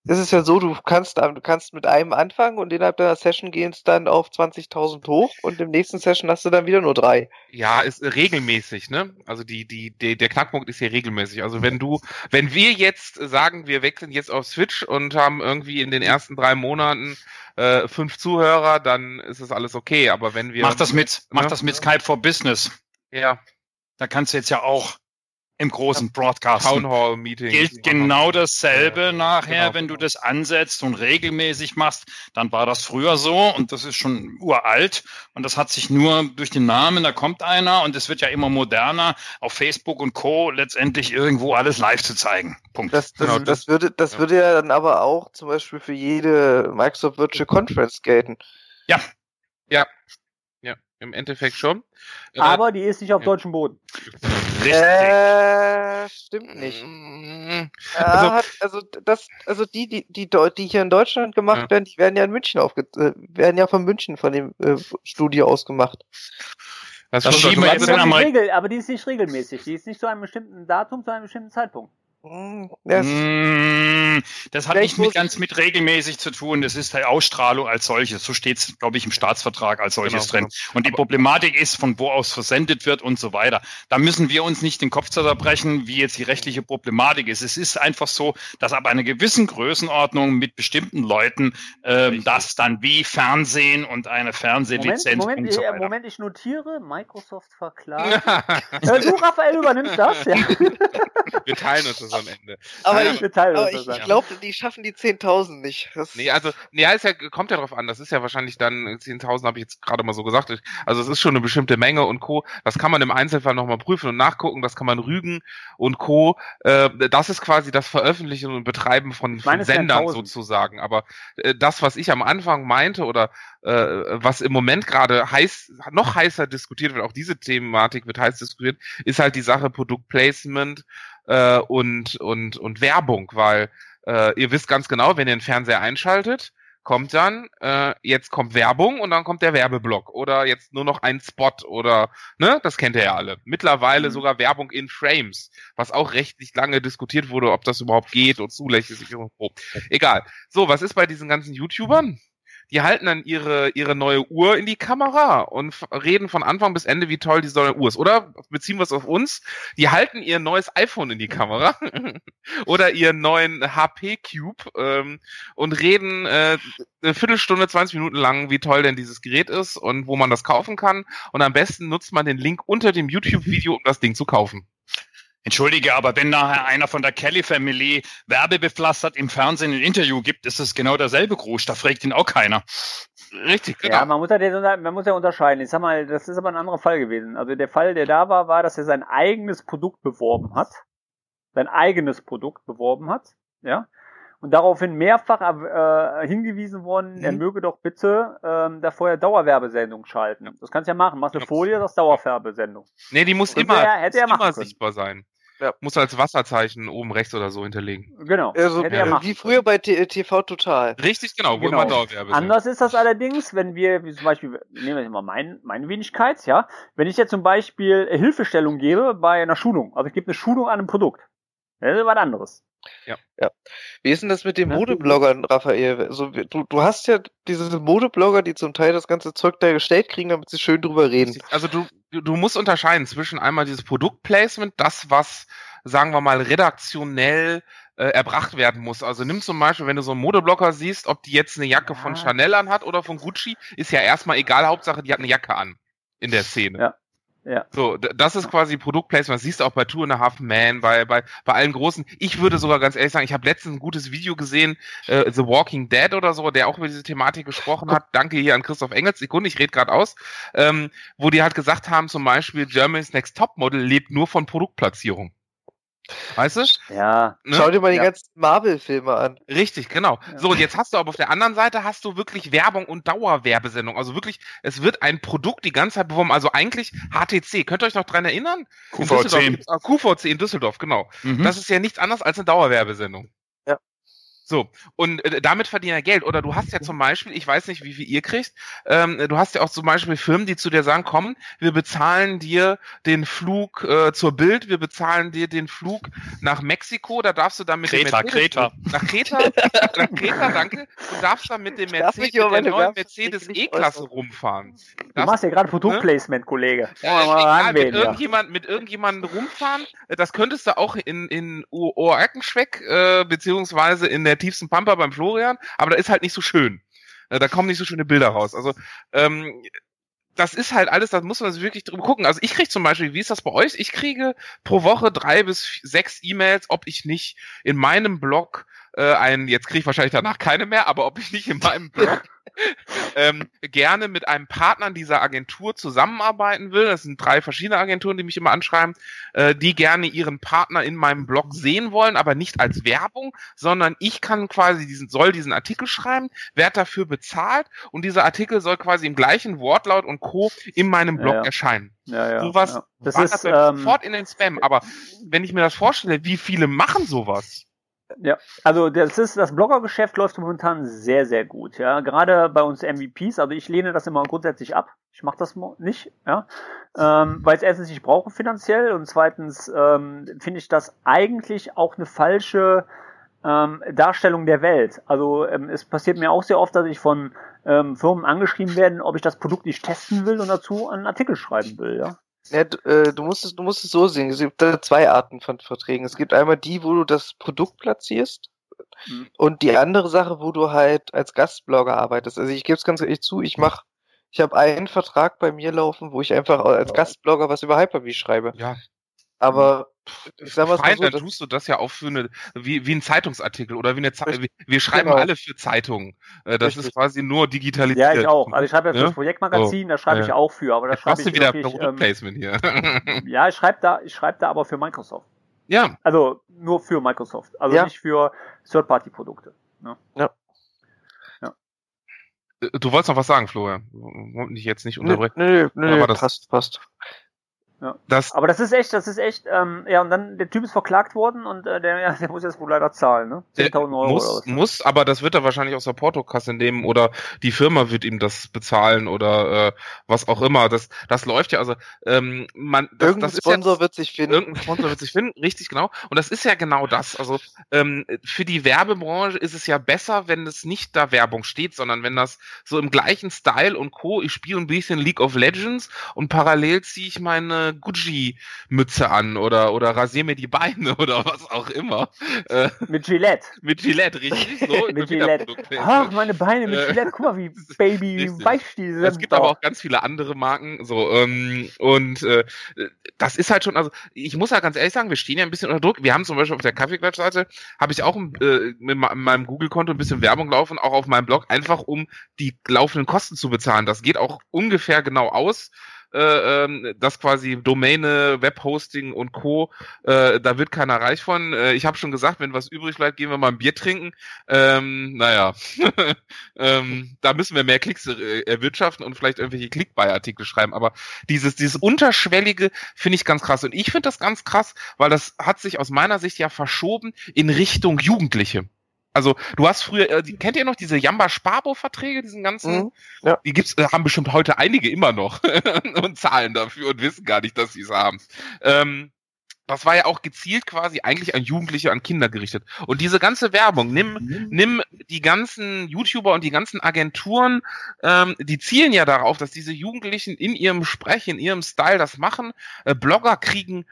ist es ja so, du kannst, du kannst mit einem anfangen und innerhalb deiner Session gehen es dann auf 20.000 hoch und im nächsten Session hast du dann wieder nur drei. Ja, ist äh, regelmäßig, ne? Also die, die, die, der Knackpunkt ist hier regelmäßig. Also wenn du, wenn wir jetzt sagen, wir wechseln jetzt auf Switch und haben irgendwie in den ersten drei Monaten äh, fünf Zuhörer, dann ist es alles okay. Aber wenn wir Mach das mit, mach Ja. das mit Skype for Business. ja, Da kannst du jetzt ja auch im großen Broadcast. Town Hall Meeting. Gilt genau dasselbe nachher, genau, wenn du das ansetzt und regelmäßig machst. Dann war das früher so und das ist schon uralt und das hat sich nur durch den Namen, da kommt einer und es wird ja immer moderner, auf Facebook und Co. letztendlich irgendwo alles live zu zeigen. Punkt. Das, das, Genau, das, das- würde, das ja. würde ja dann aber auch zum Beispiel für jede Microsoft Virtual Conference gelten. Ja, im Endeffekt schon. Äh, Aber die ist nicht auf ja. deutschem Boden. Richtig. Äh, stimmt nicht. mm, Ja, Also- hat, also das, also die, die, die, die hier in Deutschland gemacht Ja. werden, die werden ja in München aufge, äh, werden ja von München von dem äh, Studio aus gemacht. das Das stimmt. schieben wir Also, jetzt Die in ist nicht Ameri- regel, aber die ist nicht regelmäßig. Die ist nicht zu einem bestimmten Datum, zu einem bestimmten Zeitpunkt. Hm, ja, es- Mm, Das hat nicht mit ganz mit regelmäßig zu tun. Das ist die Ausstrahlung als solches. So steht es, glaube ich, im Staatsvertrag als solches Genau, drin. Und die Problematik ist, von wo aus versendet wird und so weiter. Da müssen wir uns nicht den Kopf zerbrechen, wie jetzt die rechtliche Problematik ist. Es ist einfach so, dass ab einer gewissen Größenordnung mit bestimmten Leuten ähm, das dann wie Fernsehen und eine Moment, Fernsehlizenz Moment, und so äh, weiter. Moment, ich notiere. Microsoft verklagt. <laughs> äh, du, Raphael, übernimmst das? <laughs> Ja. wir teilen uns das am Ende. aber Nein, ich, aber ich an. glaube, die schaffen die 10.000 nicht. Das, Nee, also, nee, ja, ist ja, kommt ja drauf an. Das ist ja wahrscheinlich dann, 10.000 habe ich jetzt gerade mal so gesagt. Ich- Also es ist schon eine bestimmte Menge und Co. Das kann man im Einzelfall nochmal prüfen und nachgucken. Das kann man rügen und Co. Äh, das ist quasi das Veröffentlichen und Betreiben von, von Sendern 1000. sozusagen. Aber äh, das, was ich am Anfang meinte oder äh, was im Moment gerade heiß, noch heißer diskutiert wird, auch diese Thematik wird heiß diskutiert, ist halt die Sache Produktplacement äh, und, und, und Werbung, weil äh, ihr wisst ganz genau, wenn ihr den Fernseher einschaltet, kommt dann, äh, jetzt kommt Werbung und dann kommt der Werbeblock oder jetzt nur noch ein Spot oder, ne, das kennt ihr ja alle. Mittlerweile Mhm. sogar Werbung in Frames, was auch rechtlich lange diskutiert wurde, ob das überhaupt geht und zulässig ist. und so. Egal. So, was ist bei diesen ganzen YouTubern? Die halten dann ihre, ihre neue Uhr in die Kamera und reden von Anfang bis Ende, wie toll diese neue Uhr ist. Oder beziehen wir es auf uns? Die halten ihr neues iPhone in die Kamera <laughs> oder ihren neuen HP Cube ähm, und reden äh, eine Viertelstunde, 20 Minuten lang, wie toll denn dieses Gerät ist und wo man das kaufen kann. Und am besten nutzt man den Link unter dem YouTube-Video, um das Ding zu kaufen. Entschuldige, aber wenn nachher einer von der Kelly Family werbebepflastert im Fernsehen ein Interview gibt, ist es genau derselbe Grusch. Da fragt ihn auch keiner. Richtig, genau. Ja, man muss ja, man muss ja unterscheiden. Ich sag mal, das ist aber ein anderer Fall gewesen. Also der Fall, der da war, war, dass er sein eigenes Produkt beworben hat. Sein eigenes Produkt beworben hat. Ja. Und daraufhin mehrfach äh, hingewiesen worden, er Mhm. möge doch bitte ähm, da vorher Dauerwerbesendung schalten. Das kannst du ja machen. Machst eine. Folie, das ist Dauerwerbesendung. nee, die muss Und immer, der hätte er immer können. sichtbar sein. Ja. Muss als Wasserzeichen oben rechts oder so hinterlegen. Genau. also, hätte ja, wie früher bei TV Total. Richtig, genau, wo Genau. immer Dauerwerbe. Anders ist das allerdings, wenn wir, wie zum Beispiel, nehmen wir jetzt mal mein, meine Wenigkeit, ja. Wenn ich jetzt zum Beispiel Hilfestellung gebe bei einer Schulung, also ich gebe eine Schulung an einem Produkt, das ist was anderes. Wie ist denn das mit den Ja. Modebloggern, Raphael? Also, du, du hast ja diese Modeblogger, die zum Teil das ganze Zeug da gestellt kriegen, damit sie schön drüber reden. Also du, du, musst unterscheiden zwischen einmal dieses Produktplacement, das, was, sagen wir mal, redaktionell äh, erbracht werden muss. Also nimm zum Beispiel, wenn du so einen Modeblocker siehst, ob die jetzt eine Jacke Ja. von Chanel anhat oder von Gucci, ist ja erstmal egal, Hauptsache die hat eine Jacke an in der Szene. Ja. Ja. So, das ist quasi Produktplacement. Das siehst du auch bei Two and a Half Man, bei, bei, bei allen großen. Ich würde sogar ganz ehrlich sagen, ich habe letztens ein gutes Video gesehen, äh, The Walking Dead oder so, der auch über diese Thematik gesprochen hat. Danke hier an Christoph Engels. Sekunde, ich rede gerade aus. Ähm, wo die halt gesagt haben, zum Beispiel, Germany's Next Top Model lebt nur von Produktplatzierung. Weißt du? Ja. Ne? Schau dir mal die Ja. ganzen Marvel-Filme an. Richtig, genau. Ja. So, und jetzt hast du aber auf der anderen Seite hast du wirklich Werbung und Dauerwerbesendung. Also wirklich, es wird ein Produkt die ganze Zeit beworben. Also eigentlich HTC. Könnt ihr euch noch dran erinnern? In Düsseldorf QVC. ah, QVC in Düsseldorf, genau. Mhm. Das ist ja nichts anderes als eine Dauerwerbesendung. Ja. So, und äh, damit verdienen er Geld. Oder du hast ja zum Beispiel, ich weiß nicht, wie viel ihr kriegt, ähm, du hast ja auch zum Beispiel Firmen, die zu dir sagen, komm, wir bezahlen dir den Flug äh, zur Bild, wir bezahlen dir den Flug nach Mexiko, da darfst du dann mit Kreta, dem Mercedes, Kreta. nach Kreta, nach Kreta, danke, du darfst dann mit dem Mercedes, mit der neuen Mercedes E-Klasse rumfahren. Du Das- machst ja gerade Produktplacement, Kollege. ja, wir mal egal, mit ja. irgendjemand, mit irgendjemandem rumfahren, das könntest du auch in, in Oerkenschweck, äh, beziehungsweise in der tiefsten Pampa beim Florian, aber da ist halt nicht so schön. Äh, Da kommen nicht so schöne Bilder raus. Also, ähm, das ist halt alles, da muss man sich wirklich drum gucken. Also ich kriege zum Beispiel, wie ist das bei euch? Ich kriege pro Woche drei bis sechs E-Mails, ob ich nicht in meinem Blog äh, ein, jetzt kriege ich wahrscheinlich danach keine mehr, aber ob ich nicht in meinem Blog <laughs> ähm, gerne mit einem Partner dieser Agentur zusammenarbeiten will. Das sind drei verschiedene Agenturen, die mich immer anschreiben, äh, die gerne ihren Partner in meinem Blog sehen wollen, aber nicht als Werbung, sondern ich kann quasi diesen, soll diesen Artikel schreiben, werde dafür bezahlt und dieser Artikel soll quasi im gleichen Wortlaut und Co. in meinem Blog Ja, ja. erscheinen. Ja, ja. Sowas ja. Das ist, ähm, sofort in den Spam. Aber wenn ich mir das vorstelle, wie viele machen sowas? Ja, also das ist das Bloggergeschäft läuft momentan sehr sehr gut, ja. Gerade bei uns MVPs, also ich lehne das immer grundsätzlich ab. Ich mache das nicht, ja, ähm, weil es erstens ich brauche finanziell und zweitens ähm, finde ich das eigentlich auch eine falsche ähm, Darstellung der Welt. Also ähm, es passiert mir auch sehr oft, dass ich von ähm, Firmen angeschrieben werde, ob ich das Produkt nicht testen will und dazu einen Artikel schreiben will, ja. Ja, du, äh, du musst es, du musst es so sehen. Es gibt da zwei Arten von Verträgen. Es gibt einmal die, wo du das Produkt platzierst Mhm. und die andere Sache, wo du halt als Gastblogger arbeitest. Also ich gebe es ganz ehrlich zu, ich mach, ich habe einen Vertrag bei mir laufen, wo ich einfach als Gastblogger was über Hyper-V schreibe. Ja, Aber ich sag mal Fein, so, dann tust du das ja auch für eine, wie, wie ein Zeitungsartikel oder wie eine Zeitung. Wir, schreiben Genau. alle für Zeitungen. Äh, Das Richtig. ist quasi nur digitalisiert. Ja, ich auch. Also ich schreibe ja für Ja? das Projektmagazin, da schreibe Ja. ich auch für, aber da schreibe ich wieder ähm, Placement hier. <laughs> <laughs> Ja, ich schreibe da, ich schreibe da aber für Microsoft. ja, Also nur für Microsoft, also Ja. nicht für Third-Party-Produkte. Ne? Äh, du wolltest noch was sagen, Florian. Wollte dich jetzt nicht unterbrechen. nö, nö, nö, das- passt, passt. Das, Aber das ist echt, das ist echt, ähm, ja, und dann der Typ ist verklagt worden und äh, der, ja, <laughs> der muss jetzt wohl leider zahlen, ne? 10.000 Euro oder muss, was. muss, aber das wird er wahrscheinlich aus der Portokasse nehmen oder die Firma wird ihm das bezahlen oder äh, was auch immer. Das, das läuft ja, also ähm, man, das, Irgendein das ist Sponsor jetzt, wird sich finden. Irgendein Sponsor wird sich finden, richtig genau. Und das ist ja genau das. Also ähm, für die Werbebranche ist es ja besser, wenn es nicht da Werbung steht, sondern wenn das so im gleichen Style und Co. Ich spiele ein bisschen League of Legends und parallel ziehe ich meine Gucci-Mütze an oder oder rasiere mir die Beine <laughs> oder was auch immer. Äh, Mit Gillette. mit Gillette, richtig? So, <laughs> Mit Gillette. Ach, meine Beine mit Äh, Gillette. Guck mal, wie <laughs> Baby weich die sind. Es gibt aber auch ganz viele andere Marken, so ähm, und äh, das ist halt schon, also ich muss ja ganz ehrlich sagen, wir stehen ja ein bisschen unter Druck. Wir haben zum Beispiel auf der Kaffeeklatsch-Seite habe ich auch äh, mit meinem Google-Konto ein bisschen Werbung laufen, auch auf meinem Blog, einfach um die laufenden Kosten zu bezahlen. Das geht auch ungefähr genau aus. Äh, ähm, das quasi Domäne, Webhosting und Co. Äh, da wird keiner reich von. Äh, ich habe schon gesagt, wenn was übrig bleibt, gehen wir mal ein Bier trinken. Ähm, naja, <laughs> ähm, da müssen wir mehr Klicks äh, erwirtschaften und vielleicht irgendwelche Click-Buy-Artikel schreiben. Aber dieses, dieses Unterschwellige finde ich ganz krass. Und ich finde das ganz krass, weil das hat sich aus meiner Sicht ja verschoben in Richtung Jugendliche. Also du hast früher, äh, kennt ihr noch diese Jamba Sparbo-Verträge, diesen ganzen? Mhm, ja. Die gibt's, äh, haben bestimmt heute einige immer noch <laughs> und zahlen dafür und wissen gar nicht, dass sie es haben. Ähm, das war ja auch gezielt quasi eigentlich an Jugendliche, an Kinder gerichtet. Und diese ganze Werbung, nimm, nimm die ganzen YouTuber und die ganzen Agenturen, ähm, die zielen ja darauf, dass diese Jugendlichen in ihrem Sprech, in ihrem Style das machen. Äh, Blogger kriegen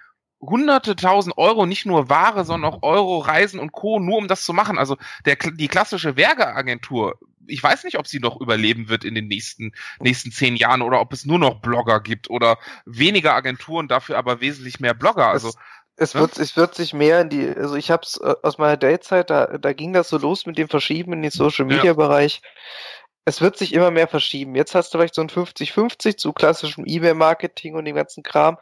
hunderte tausend Euro, nicht nur Ware, sondern auch Euro, Reisen und Co., nur um das zu machen. Also der, die klassische Werbeagentur, ich weiß nicht, ob sie noch überleben wird in den nächsten, nächsten zehn Jahren oder ob es nur noch Blogger gibt oder weniger Agenturen, dafür aber wesentlich mehr Blogger. Also Es Ja? wird, es wird sich mehr in die, also ich hab's äh, aus meiner Datezeit, da, da ging das so los mit dem Verschieben in den Social Ja. Media Bereich. Es wird sich immer mehr verschieben. Jetzt hast du vielleicht so ein 50-50 zu klassischem E-Mail-Marketing und dem ganzen Kram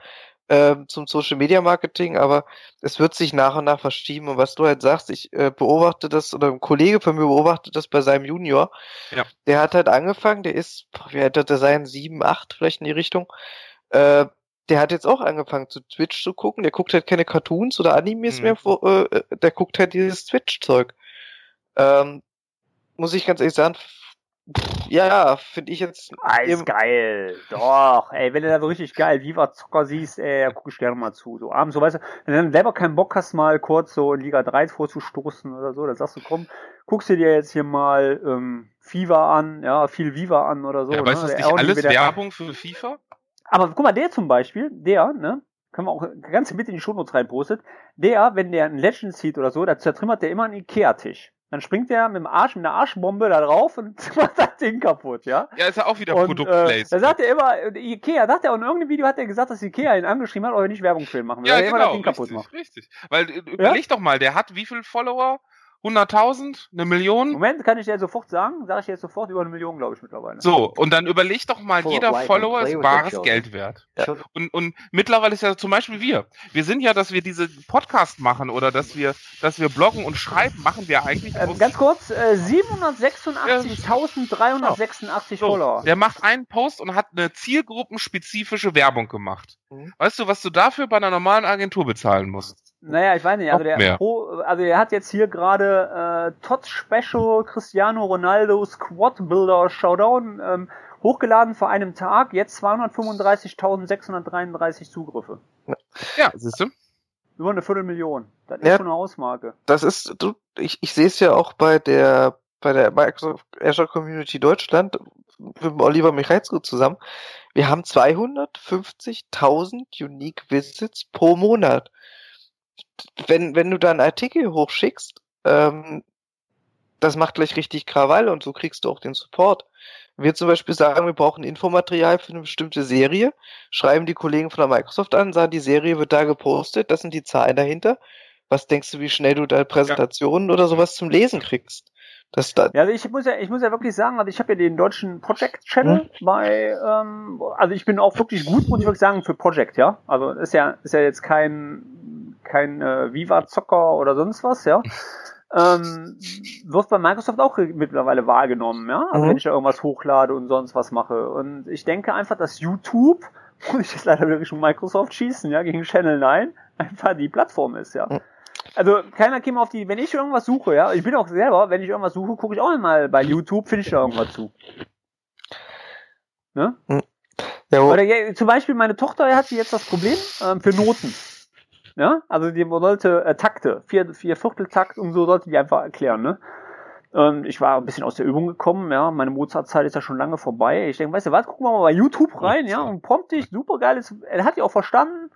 ähm, zum Social Media Marketing, aber es wird sich nach und nach verschieben. Und was du halt sagst, ich äh, beobachte das, oder ein Kollege von mir beobachtet das bei seinem Junior. Ja. Der hat halt angefangen, der ist, wie alt hat er sein? Sieben, acht, vielleicht in die Richtung. Äh, der hat jetzt auch angefangen zu Twitch zu gucken. Der guckt halt keine Cartoons oder Animes Mhm. mehr, vor, äh, der guckt halt dieses Twitch-Zeug. Ähm, muss ich ganz ehrlich sagen, pff, ja, finde ich jetzt. Ist eben- geil. Doch, ey, wenn du da so richtig geil Viva Zocker siehst, ey, da guck ich gerne mal zu. So abends, so weißt du, wenn du dann selber keinen Bock hast, mal kurz so in Liga 3 vorzustoßen oder so, dann sagst du, komm, guckst du dir jetzt hier mal ähm, FIFA an, ja, viel Viva an oder so. ja, aber ne? ist das nicht auch alles Werbung für FIFA? Aber guck mal, der zum Beispiel, der, ne, können wir auch ganz mit in die Shownotes reinpostet, der, wenn der ein Legend sieht oder so, da zertrümmert der immer einen Ikea-Tisch. Dann springt der mit dem Arsch, mit einer Arschbombe da drauf und <laughs> macht das Ding kaputt, ja. Ja, ist ja auch wieder Und äh, Produktplace. da sagt er immer, Ikea, sagt er, und in irgendeinem Video hat er gesagt, dass Ikea ihn angeschrieben hat, ob er nicht Werbung für ihn machen will, ja, immer das genau, Ding kaputt richtig, macht. richtig. Weil, äh, überleg doch mal, der hat wie viel Follower? 100.000? Eine Million? Moment, kann ich dir sofort sagen, sage ich dir jetzt sofort über eine Million, glaube ich, mittlerweile. So, und dann überleg doch mal, of jeder Follower ist bares Geld wert. Ja. Und, und mittlerweile ist ja zum Beispiel wir. Wir sind ja, dass wir diese Podcast machen oder dass wir, dass wir bloggen und schreiben, machen wir eigentlich Ähm, ganz kurz, äh, 786.386 so, Follower. Der macht einen Post und hat eine zielgruppenspezifische Werbung gemacht. Mhm. Weißt du, was du dafür bei einer normalen Agentur bezahlen musst? Naja, ich weiß nicht, also der, also er hat jetzt hier gerade äh, Todd Special Cristiano Ronaldo Squad Builder Showdown ähm, hochgeladen vor einem Tag, jetzt 235.633 Zugriffe. Ja, siehst du? Über eine Viertelmillion. Das ist Ja. schon eine Hausmarke. Das ist, du, ich, ich sehe es ja auch bei der, bei der Microsoft Azure Community Deutschland mit dem Oliver Michalsko zusammen. Wir haben 250.000 Unique Visits pro Monat. Wenn, wenn du da einen Artikel hochschickst, ähm, das macht gleich richtig Krawall und so kriegst du auch den Support. Wenn wir zum Beispiel sagen, wir brauchen Infomaterial für eine bestimmte Serie, schreiben die Kollegen von der Microsoft an, sagen, die Serie wird da gepostet, das sind die Zahlen dahinter. Was denkst du, wie schnell du da Präsentationen oder sowas zum Lesen kriegst? Das da, Ja, also ich muss ja, ich muss ja wirklich sagen, also ich habe ja den deutschen Project Channel bei, ähm, also ich bin auch wirklich gut, muss ich wirklich sagen, für Project, ja. Also ist ja, ist ja jetzt kein, kein äh, Viva-Zocker oder sonst was, ja. <laughs> Ähm, wird bei Microsoft auch mittlerweile wahrgenommen, ja. Also Mhm. wenn ich da irgendwas hochlade und sonst was mache. Und ich denke einfach, dass YouTube, <laughs> muss ich jetzt leider wirklich schon Microsoft schießen, ja, gegen Channel 9, einfach die Plattform ist, ja. Mhm. Also keiner käme auf die, wenn ich irgendwas suche, ja, ich bin auch selber, wenn ich irgendwas suche, gucke ich auch mal bei YouTube, finde ich da irgendwas zu. Ne? ja, wo, Oder ja, zum Beispiel meine Tochter hat jetzt das Problem ähm, für Noten. Ja, also die sollte äh, Takte, vier, vier Vierteltakt und so sollte die einfach erklären, ne? Ähm, ich war ein bisschen aus der Übung gekommen, ja, meine Mozart-Zeit ist ja schon lange vorbei. Ich denke, weißt du was, gucken wir mal bei YouTube rein, ja, und prompt dich, super geiles, er hat ja auch verstanden,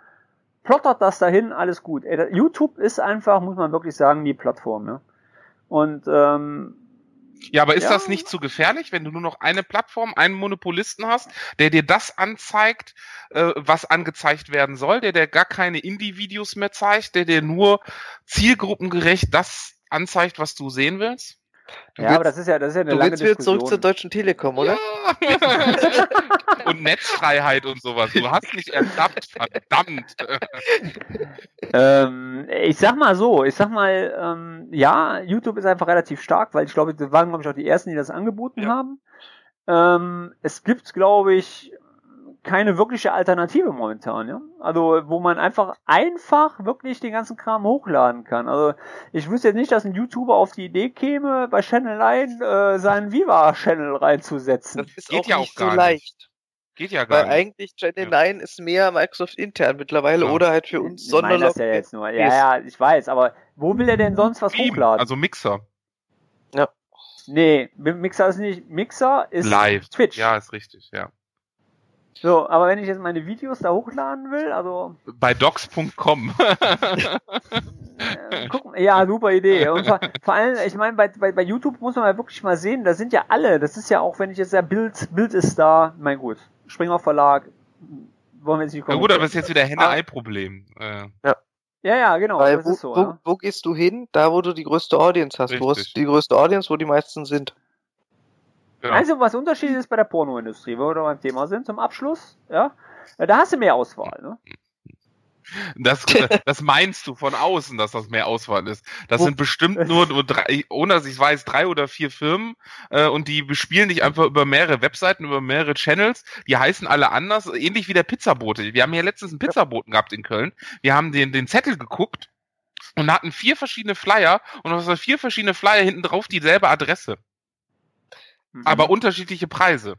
plottert das dahin, alles gut. Ey, YouTube ist einfach, muss man wirklich sagen, die Plattform, ne? Und ähm, Ja, aber ist Ja. das nicht zu gefährlich, wenn du nur noch eine Plattform, einen Monopolisten hast, der dir das anzeigt, äh, was angezeigt werden soll, der dir gar keine Indie-Videos mehr zeigt, der dir nur zielgruppengerecht das anzeigt, was du sehen willst? Du ja, willst, aber das ist ja, das ist ja eine du lange willst wieder zurück Diskussion. zur Deutschen Telekom, oder? Ja. <laughs> Und Netzfreiheit und sowas. Du hast nicht ertappt, verdammt. <laughs> Ähm, ich sag mal so, ich sag mal, ähm, ja, YouTube ist einfach relativ stark, weil ich glaube, das waren, glaube ich, auch die ersten, die das angeboten Ja. haben. Ähm, es gibt, glaube ich, keine wirkliche Alternative momentan, ja. Also, wo man einfach einfach wirklich den ganzen Kram hochladen kann. Also, ich wüsste jetzt nicht, dass ein YouTuber auf die Idee käme, bei Channel 9 äh, seinen Viva-Channel reinzusetzen. Das ist Geht auch ja auch nicht gar so nicht. leicht. Geht ja gar Weil nicht. eigentlich Channel Ja. 9 ist mehr Microsoft intern mittlerweile Ja. oder halt für uns Ich meine das Sonderlog. ja jetzt nur. Ja, ja, ich weiß, aber wo will er denn sonst was Stream, hochladen? Also Mixer. Nee, Mixer ist nicht. Mixer ist Live. Twitch. Ja, ist richtig, ja. So, aber wenn ich jetzt meine Videos da hochladen will, also Bei docs.com. <laughs> äh, ja, super Idee. Und vor, vor allem, ich meine, bei, bei, bei YouTube muss man mal wirklich mal sehen, da sind ja alle, das ist ja auch, wenn ich jetzt ja Bild, Bild ist da, mein gut, Springer Verlag, wollen wir jetzt nicht Na gut, aber das ist jetzt wieder Henne-Ei-Problem. Äh, Ja, ja, genau, Weil das wo, ist so. wo, ja. wo gehst du hin? Da, wo du die größte Audience hast. Wo Richtig. hast die größte Audience, wo die meisten sind. Genau. Einzige, was Unterschied ist bei der Pornoindustrie, wo wir beim Thema sind, zum Abschluss, ja, da hast du mehr Auswahl, ne? Das, das meinst du von außen, dass das mehr Auswahl ist. Das Wo- sind bestimmt nur, nur drei, ohne dass ich weiß, drei oder vier Firmen äh, und die bespielen dich einfach über mehrere Webseiten, über mehrere Channels. Die heißen alle anders, ähnlich wie der Pizzabote. Wir haben ja letztens einen Pizzaboten gehabt in Köln. Wir haben den, den Zettel geguckt und hatten vier verschiedene Flyer und auf vier verschiedene Flyer hinten drauf dieselbe Adresse, Mhm. aber unterschiedliche Preise.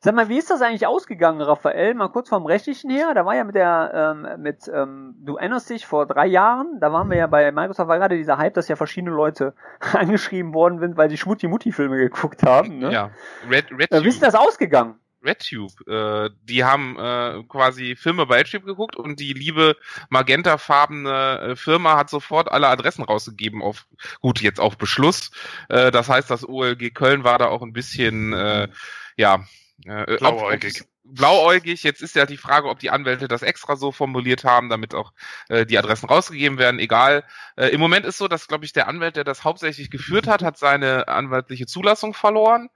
Sag mal, wie ist das eigentlich ausgegangen, Raphael? Mal kurz vom Rechtlichen her. Da war ja mit der, ähm, mit, ähm, du erinnerst dich, vor drei Jahren, da waren wir ja bei Microsoft, war gerade dieser Hype, dass ja verschiedene Leute <laughs> angeschrieben worden sind, weil sie Schmutti-Mutti-Filme geguckt haben. Ne? Ja. Red, Red, Äh, wie ist das ausgegangen? RedTube. Äh, die haben äh, quasi Filme bei RedTube geguckt und die liebe magentafarbene äh, Firma hat sofort alle Adressen rausgegeben auf, gut, jetzt auf Beschluss. Äh, das heißt, das OLG Köln war da auch ein bisschen, äh, ja, äh, Blauäugig. auf- Blauäugig. Jetzt ist ja die Frage, ob die Anwälte das extra so formuliert haben, damit auch äh, die Adressen rausgegeben werden. Egal. Äh, Im Moment ist so, dass, glaube ich, der Anwalt, der das hauptsächlich geführt hat, hat seine anwaltliche Zulassung verloren.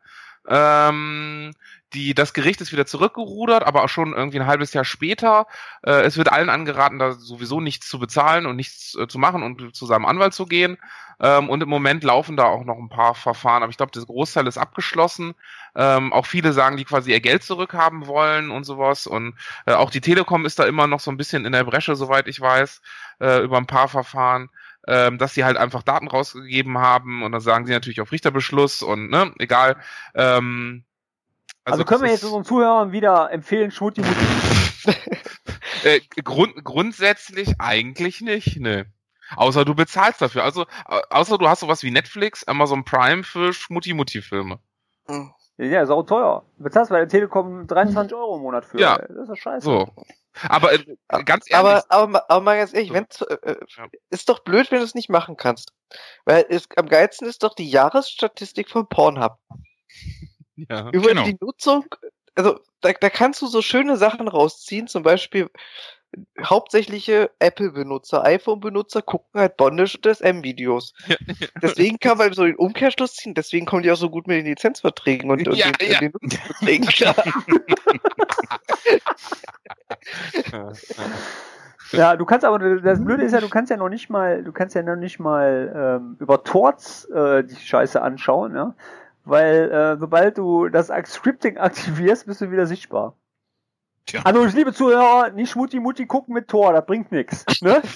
Ähm, die, das Gericht ist wieder zurückgerudert, aber auch schon irgendwie ein halbes Jahr später. Äh, es wird allen angeraten, da sowieso nichts zu bezahlen und nichts äh, zu machen und zu seinem Anwalt zu gehen. Ähm, und im Moment laufen da auch noch ein paar Verfahren, aber ich glaube, das Großteil ist abgeschlossen. Ähm, auch viele sagen, die quasi ihr Geld zurückhaben wollen und sowas. Und äh, auch die Telekom ist da immer noch so ein bisschen in der Bresche, soweit ich weiß, äh, über ein paar Verfahren ähm, dass sie halt einfach Daten rausgegeben haben und dann sagen sie natürlich auf Richterbeschluss und ne, egal. Ähm, Also, können wir jetzt unseren Zuhörern wieder empfehlen, Schmutti Mutti. <laughs> äh, Grund, grundsätzlich eigentlich nicht, ne. Außer du bezahlst dafür. Also, au- außer du hast sowas wie Netflix, Amazon Prime für Schmutti-Mutti-Filme. Hm. Ja, ist auch teuer. Du bezahlst bei der Telekom 23 Euro im Monat für. Ja. Das ist doch scheiße. So. Aber äh, ganz ehrlich, Aber, aber, aber mal ganz ehrlich, So. wenn's, äh, äh, Ja. ist doch blöd, wenn du es nicht machen kannst. Weil es, am geilsten ist doch die Jahresstatistik von Pornhub. <laughs> ja. Über Genau. die Nutzung, also da, da kannst du so schöne Sachen rausziehen, zum Beispiel hauptsächliche Apple-Benutzer, iPhone-Benutzer gucken halt Bondage und SM-Videos. <laughs> Deswegen kann man so den Umkehrschluss ziehen, deswegen kommen die auch so gut mit den Lizenzverträgen und, <laughs> und Ja, den, ja. den Nutzungsverträgen klar. Ja, du kannst aber, das Blöde ist ja, du kannst ja noch nicht mal, du kannst ja noch nicht mal ähm, über Torts äh, die Scheiße anschauen, ja. Weil äh, sobald du das Scripting aktivierst, bist du wieder sichtbar. Tja. Also liebe Zuhörer, nicht Schmutti Mutti gucken mit Tor, das bringt nichts. Ne? <laughs>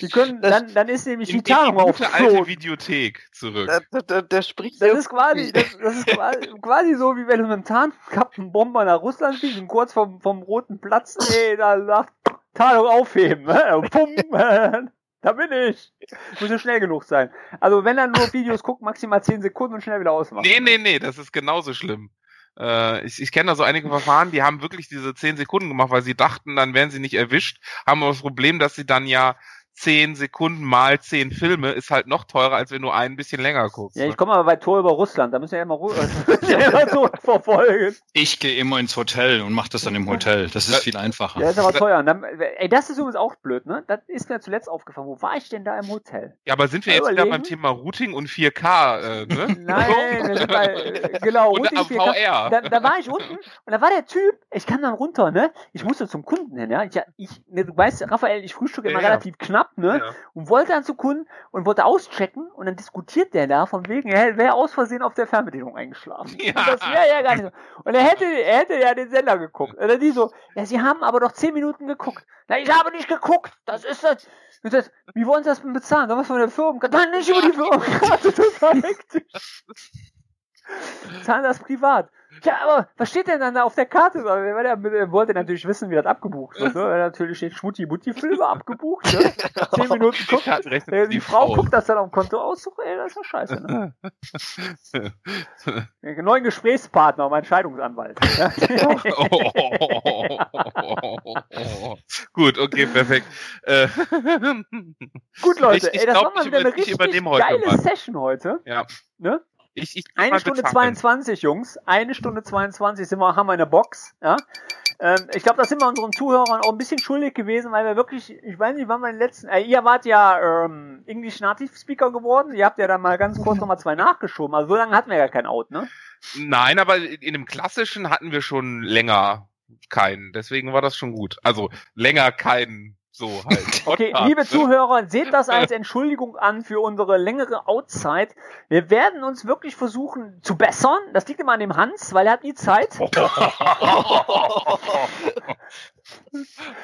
Die können, dann, dann ist nämlich die Tarnung gute alte aufgeflogen. Videothek zurück. Da, da, da, spricht Das ist quasi, das, das ist quasi, <laughs> quasi so, wie wenn du mit einem Tarnkappenbomber nach Russland fliegst und kurz vom, vom roten Platz, ey, da sagt, Tarnung aufheben, ne? Pum, <laughs> da bin ich. Muss ja schnell genug sein. Also wenn er nur Videos guckt, maximal 10 Sekunden und schnell wieder ausmachen. Nee, nee, nee, das ist genauso schlimm. Äh, ich ich kenne da so einige Verfahren, die haben wirklich diese 10 Sekunden gemacht, weil sie dachten, dann wären sie nicht erwischt, haben aber das Problem, dass sie dann ja 10 Sekunden mal 10 Filme ist halt noch teurer, als wenn du einen ein bisschen länger guckst. Ja, ne? ich komme aber bei Tor über Russland, da müssen wir ja immer, <laughs> immer zurückverfolgen. Ich gehe immer ins Hotel und mache das dann im Hotel. Das ist viel einfacher. Ja, ist aber teuer. Dann, ey, das ist übrigens auch blöd, ne? Das ist mir zuletzt aufgefallen. Wo war ich denn da im Hotel? ja, aber sind wir jetzt wieder beim Thema Routing und 4K, äh, ne? <laughs> Nein, wir sind bei, äh, genau, und Routing am 4K. VR. Da, da war ich unten und da war der Typ, ich kam dann runter, ne? Ich musste zum Kunden hin, ja. Ich, ich ne, du weißt, Raphael, ich frühstücke immer ja. relativ knapp, ne? Ja. Und wollte dann zu Kunden und wollte auschecken und dann diskutiert der da von wegen, er wäre aus Versehen auf der Fernbedienung eingeschlafen. Ja. Und das wäre ja gar nicht so. Und er hätte, er hätte ja den Sender geguckt. Oder die so, ja, sie haben aber doch zehn Minuten geguckt. Na, ich habe nicht geguckt. Das ist das. Und das wie wollen Sie das denn bezahlen? Soll was von der Firma? Nein, nicht über die Firmenkarte. Total hektisch. <laughs> Zahlen das privat. Ja, aber was steht denn dann da auf der Karte? Der wollte natürlich wissen, wie das abgebucht wird. Ne? Weil natürlich steht Schmutti-Mutti-Filme abgebucht. Ne? <laughs> Zehn Minuten guckt. Äh, für Die Frau guckt das dann auf dem Konto aus. Ey, das ist doch scheiße. Ne? <laughs> Neuen Gesprächspartner, mein Scheidungsanwalt. <laughs> Gut, okay, perfekt. Äh, Gut, Leute, Ich- ich ey, das glaub, war mal wieder eine richtig geile. Session heute. ja. Ne? Ich, ich Eine Stunde bezahlen. 22, Jungs. Eine Stunde 22 sind wir, haben wir in der Box. Ja? Ähm, ich glaube, das sind wir unseren Zuhörern auch ein bisschen schuldig gewesen, weil wir wirklich, ich weiß nicht, wann wir den letzten, äh, ihr wart ja ähm, English Native Speaker geworden. Ihr habt ja dann mal ganz kurz nochmal zwei nachgeschoben. Also so lange hatten wir ja kein Out, ne? Nein, aber in dem klassischen hatten wir schon länger keinen. Deswegen war das schon gut. Also länger keinen so halt. <laughs> Okay, liebe ne? Zuhörer, seht das als <laughs> Entschuldigung an für unsere längere Outzeit. Wir werden uns wirklich versuchen zu bessern. Das liegt immer an dem Hans, weil er hat nie Zeit. <laughs>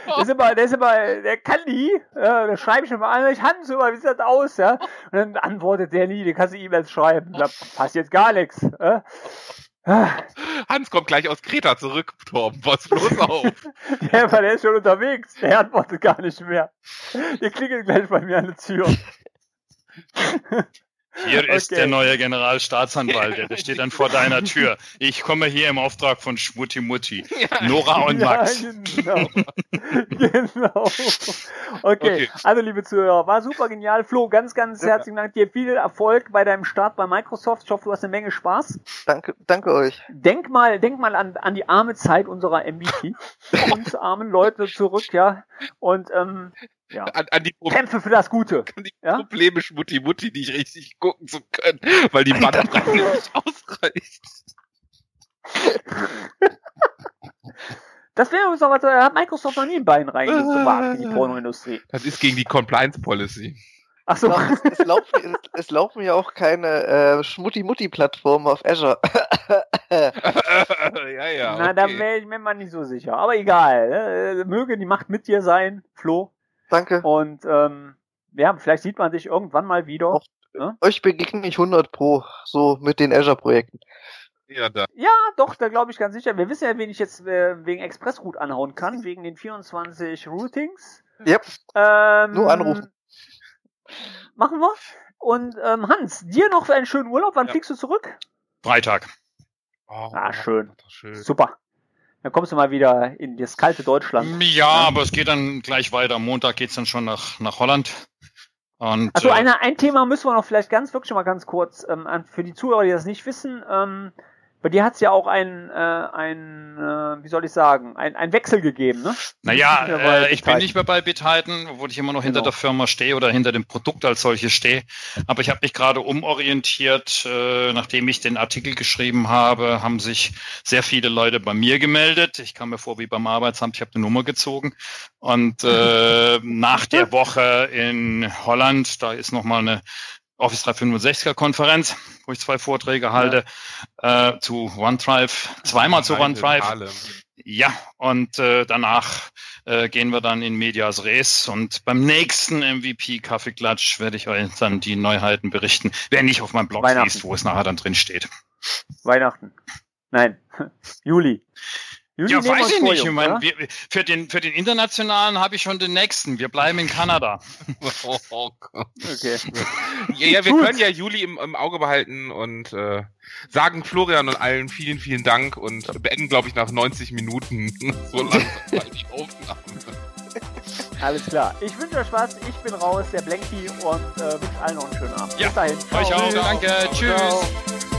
Der ist immer, der ist immer, der kann nie. Ja, da schreibe ich immer an, ich Hans, immer, wie sieht das aus, ja? Und dann antwortet der nie, den kannst du E-Mails schreiben. Da passt jetzt gar nichts. Ja? Hans kommt gleich aus Kreta zurück, Torben. Was bloß <laughs> auf? Der, der ist schon unterwegs. Der antwortet gar nicht mehr. Der klingelt gleich bei mir an der Tür. <laughs> Hier ist Okay. der neue Generalstaatsanwalt, der, steht dann vor deiner <laughs> Tür. Ich komme hier im Auftrag von Schmutti Mutti. <laughs> Nora und Max. Ja, genau. <laughs> genau. Okay. Okay. also liebe Zuhörer, war super genial. Flo, ganz, ganz Ja. herzlichen Dank dir. Viel Erfolg bei deinem Start bei Microsoft. Ich hoffe, du hast eine Menge Spaß. Danke, danke euch. Denk mal, denk mal an, an die arme Zeit unserer MVP. uns armen Leute zurück, ja. Und ähm, ja. An, an die, Pro Kämpfe für das Gute. <laughs> an die Ja? Probleme Schmutti Mutti nicht richtig gucken zu können, weil die Bandbreite <laughs> nicht ausreicht. Das wäre übrigens noch was, da hat Microsoft noch nie ein Bein reingewagt in die Pornoindustrie. Das ist gegen die Compliance Policy. Ach so. Es, es, laufen, es, es laufen ja auch keine äh, Schmutti-Mutti-Plattformen auf Azure. <laughs> ja, ja. Na, da okay. wäre ich mir mal nicht so sicher. Aber egal. Äh, möge die Macht mit dir sein, Flo. Danke. Und ähm, ja, vielleicht sieht man dich irgendwann mal wieder. Auch- Euch begegne ich 100 Pro, so mit den Azure-Projekten. ja, da. Ja, doch, da glaube ich ganz sicher. Wir wissen ja, wen ich jetzt äh, wegen Expressroute anhauen kann, wegen den 24 Routings. Yep. Ähm, Nur anrufen. Machen wir. Und ähm, Hans, dir noch einen schönen Urlaub. Wann Ja. fliegst du zurück? Freitag. Oh, Ah, schön. schön. Super. Dann kommst du mal wieder in das kalte Deutschland. Ja, aber es geht dann gleich weiter. Am Montag geht's dann schon nach, nach Holland. Und, Also eine, ein Thema müssen wir noch vielleicht ganz wirklich mal ganz kurz ähm, für die Zuhörer, die das nicht wissen. Ähm, bei dir hat es ja auch ein, äh, ein äh, wie soll ich sagen, ein, ein Wechsel gegeben, ne? Naja, äh, ich bin nicht mehr bei Beteiligen, obwohl ich immer noch hinter Genau. der Firma stehe oder hinter dem Produkt als solches stehe. Aber ich habe mich gerade umorientiert. Äh, nachdem ich den Artikel geschrieben habe, haben sich sehr viele Leute bei mir gemeldet. Ich kam mir vor wie beim Arbeitsamt, ich habe eine Nummer gezogen. Und äh, <laughs> nach der Woche in Holland, da ist nochmal eine Office 365er Konferenz, wo ich zwei Vorträge halte, äh, zu OneDrive, zweimal zu OneDrive. Halle. Ja, und äh, danach äh, gehen wir dann in Medias Res und beim nächsten MVP Kaffeeklatsch werde ich euch dann die Neuheiten berichten. Wer nicht auf meinem Blog liest, wo es nachher dann drin steht. Weihnachten. Nein, <laughs> Juli. Juli Ja, weiß ich vor, nicht. Ich Jungs, meine, oder? wir, für den für den internationalen habe ich schon den nächsten. Wir bleiben in Kanada. Oh, <laughs> oh Gott. Okay. Ja, ja, wir Gut. können ja Juli im, im Auge behalten und äh, sagen Florian und allen vielen, vielen Dank und beenden, glaube ich, nach 90 Minuten <laughs> so langsam die Aufnahme. <laughs> Alles klar. Ich wünsche euch Spaß. Ich bin raus, der Blanky und äh, wünsche allen noch einen schönen Abend. Ja, Bis dahin. Euch Ciao. auch. Ciao. Danke. Ciao. Tschüss. Ciao.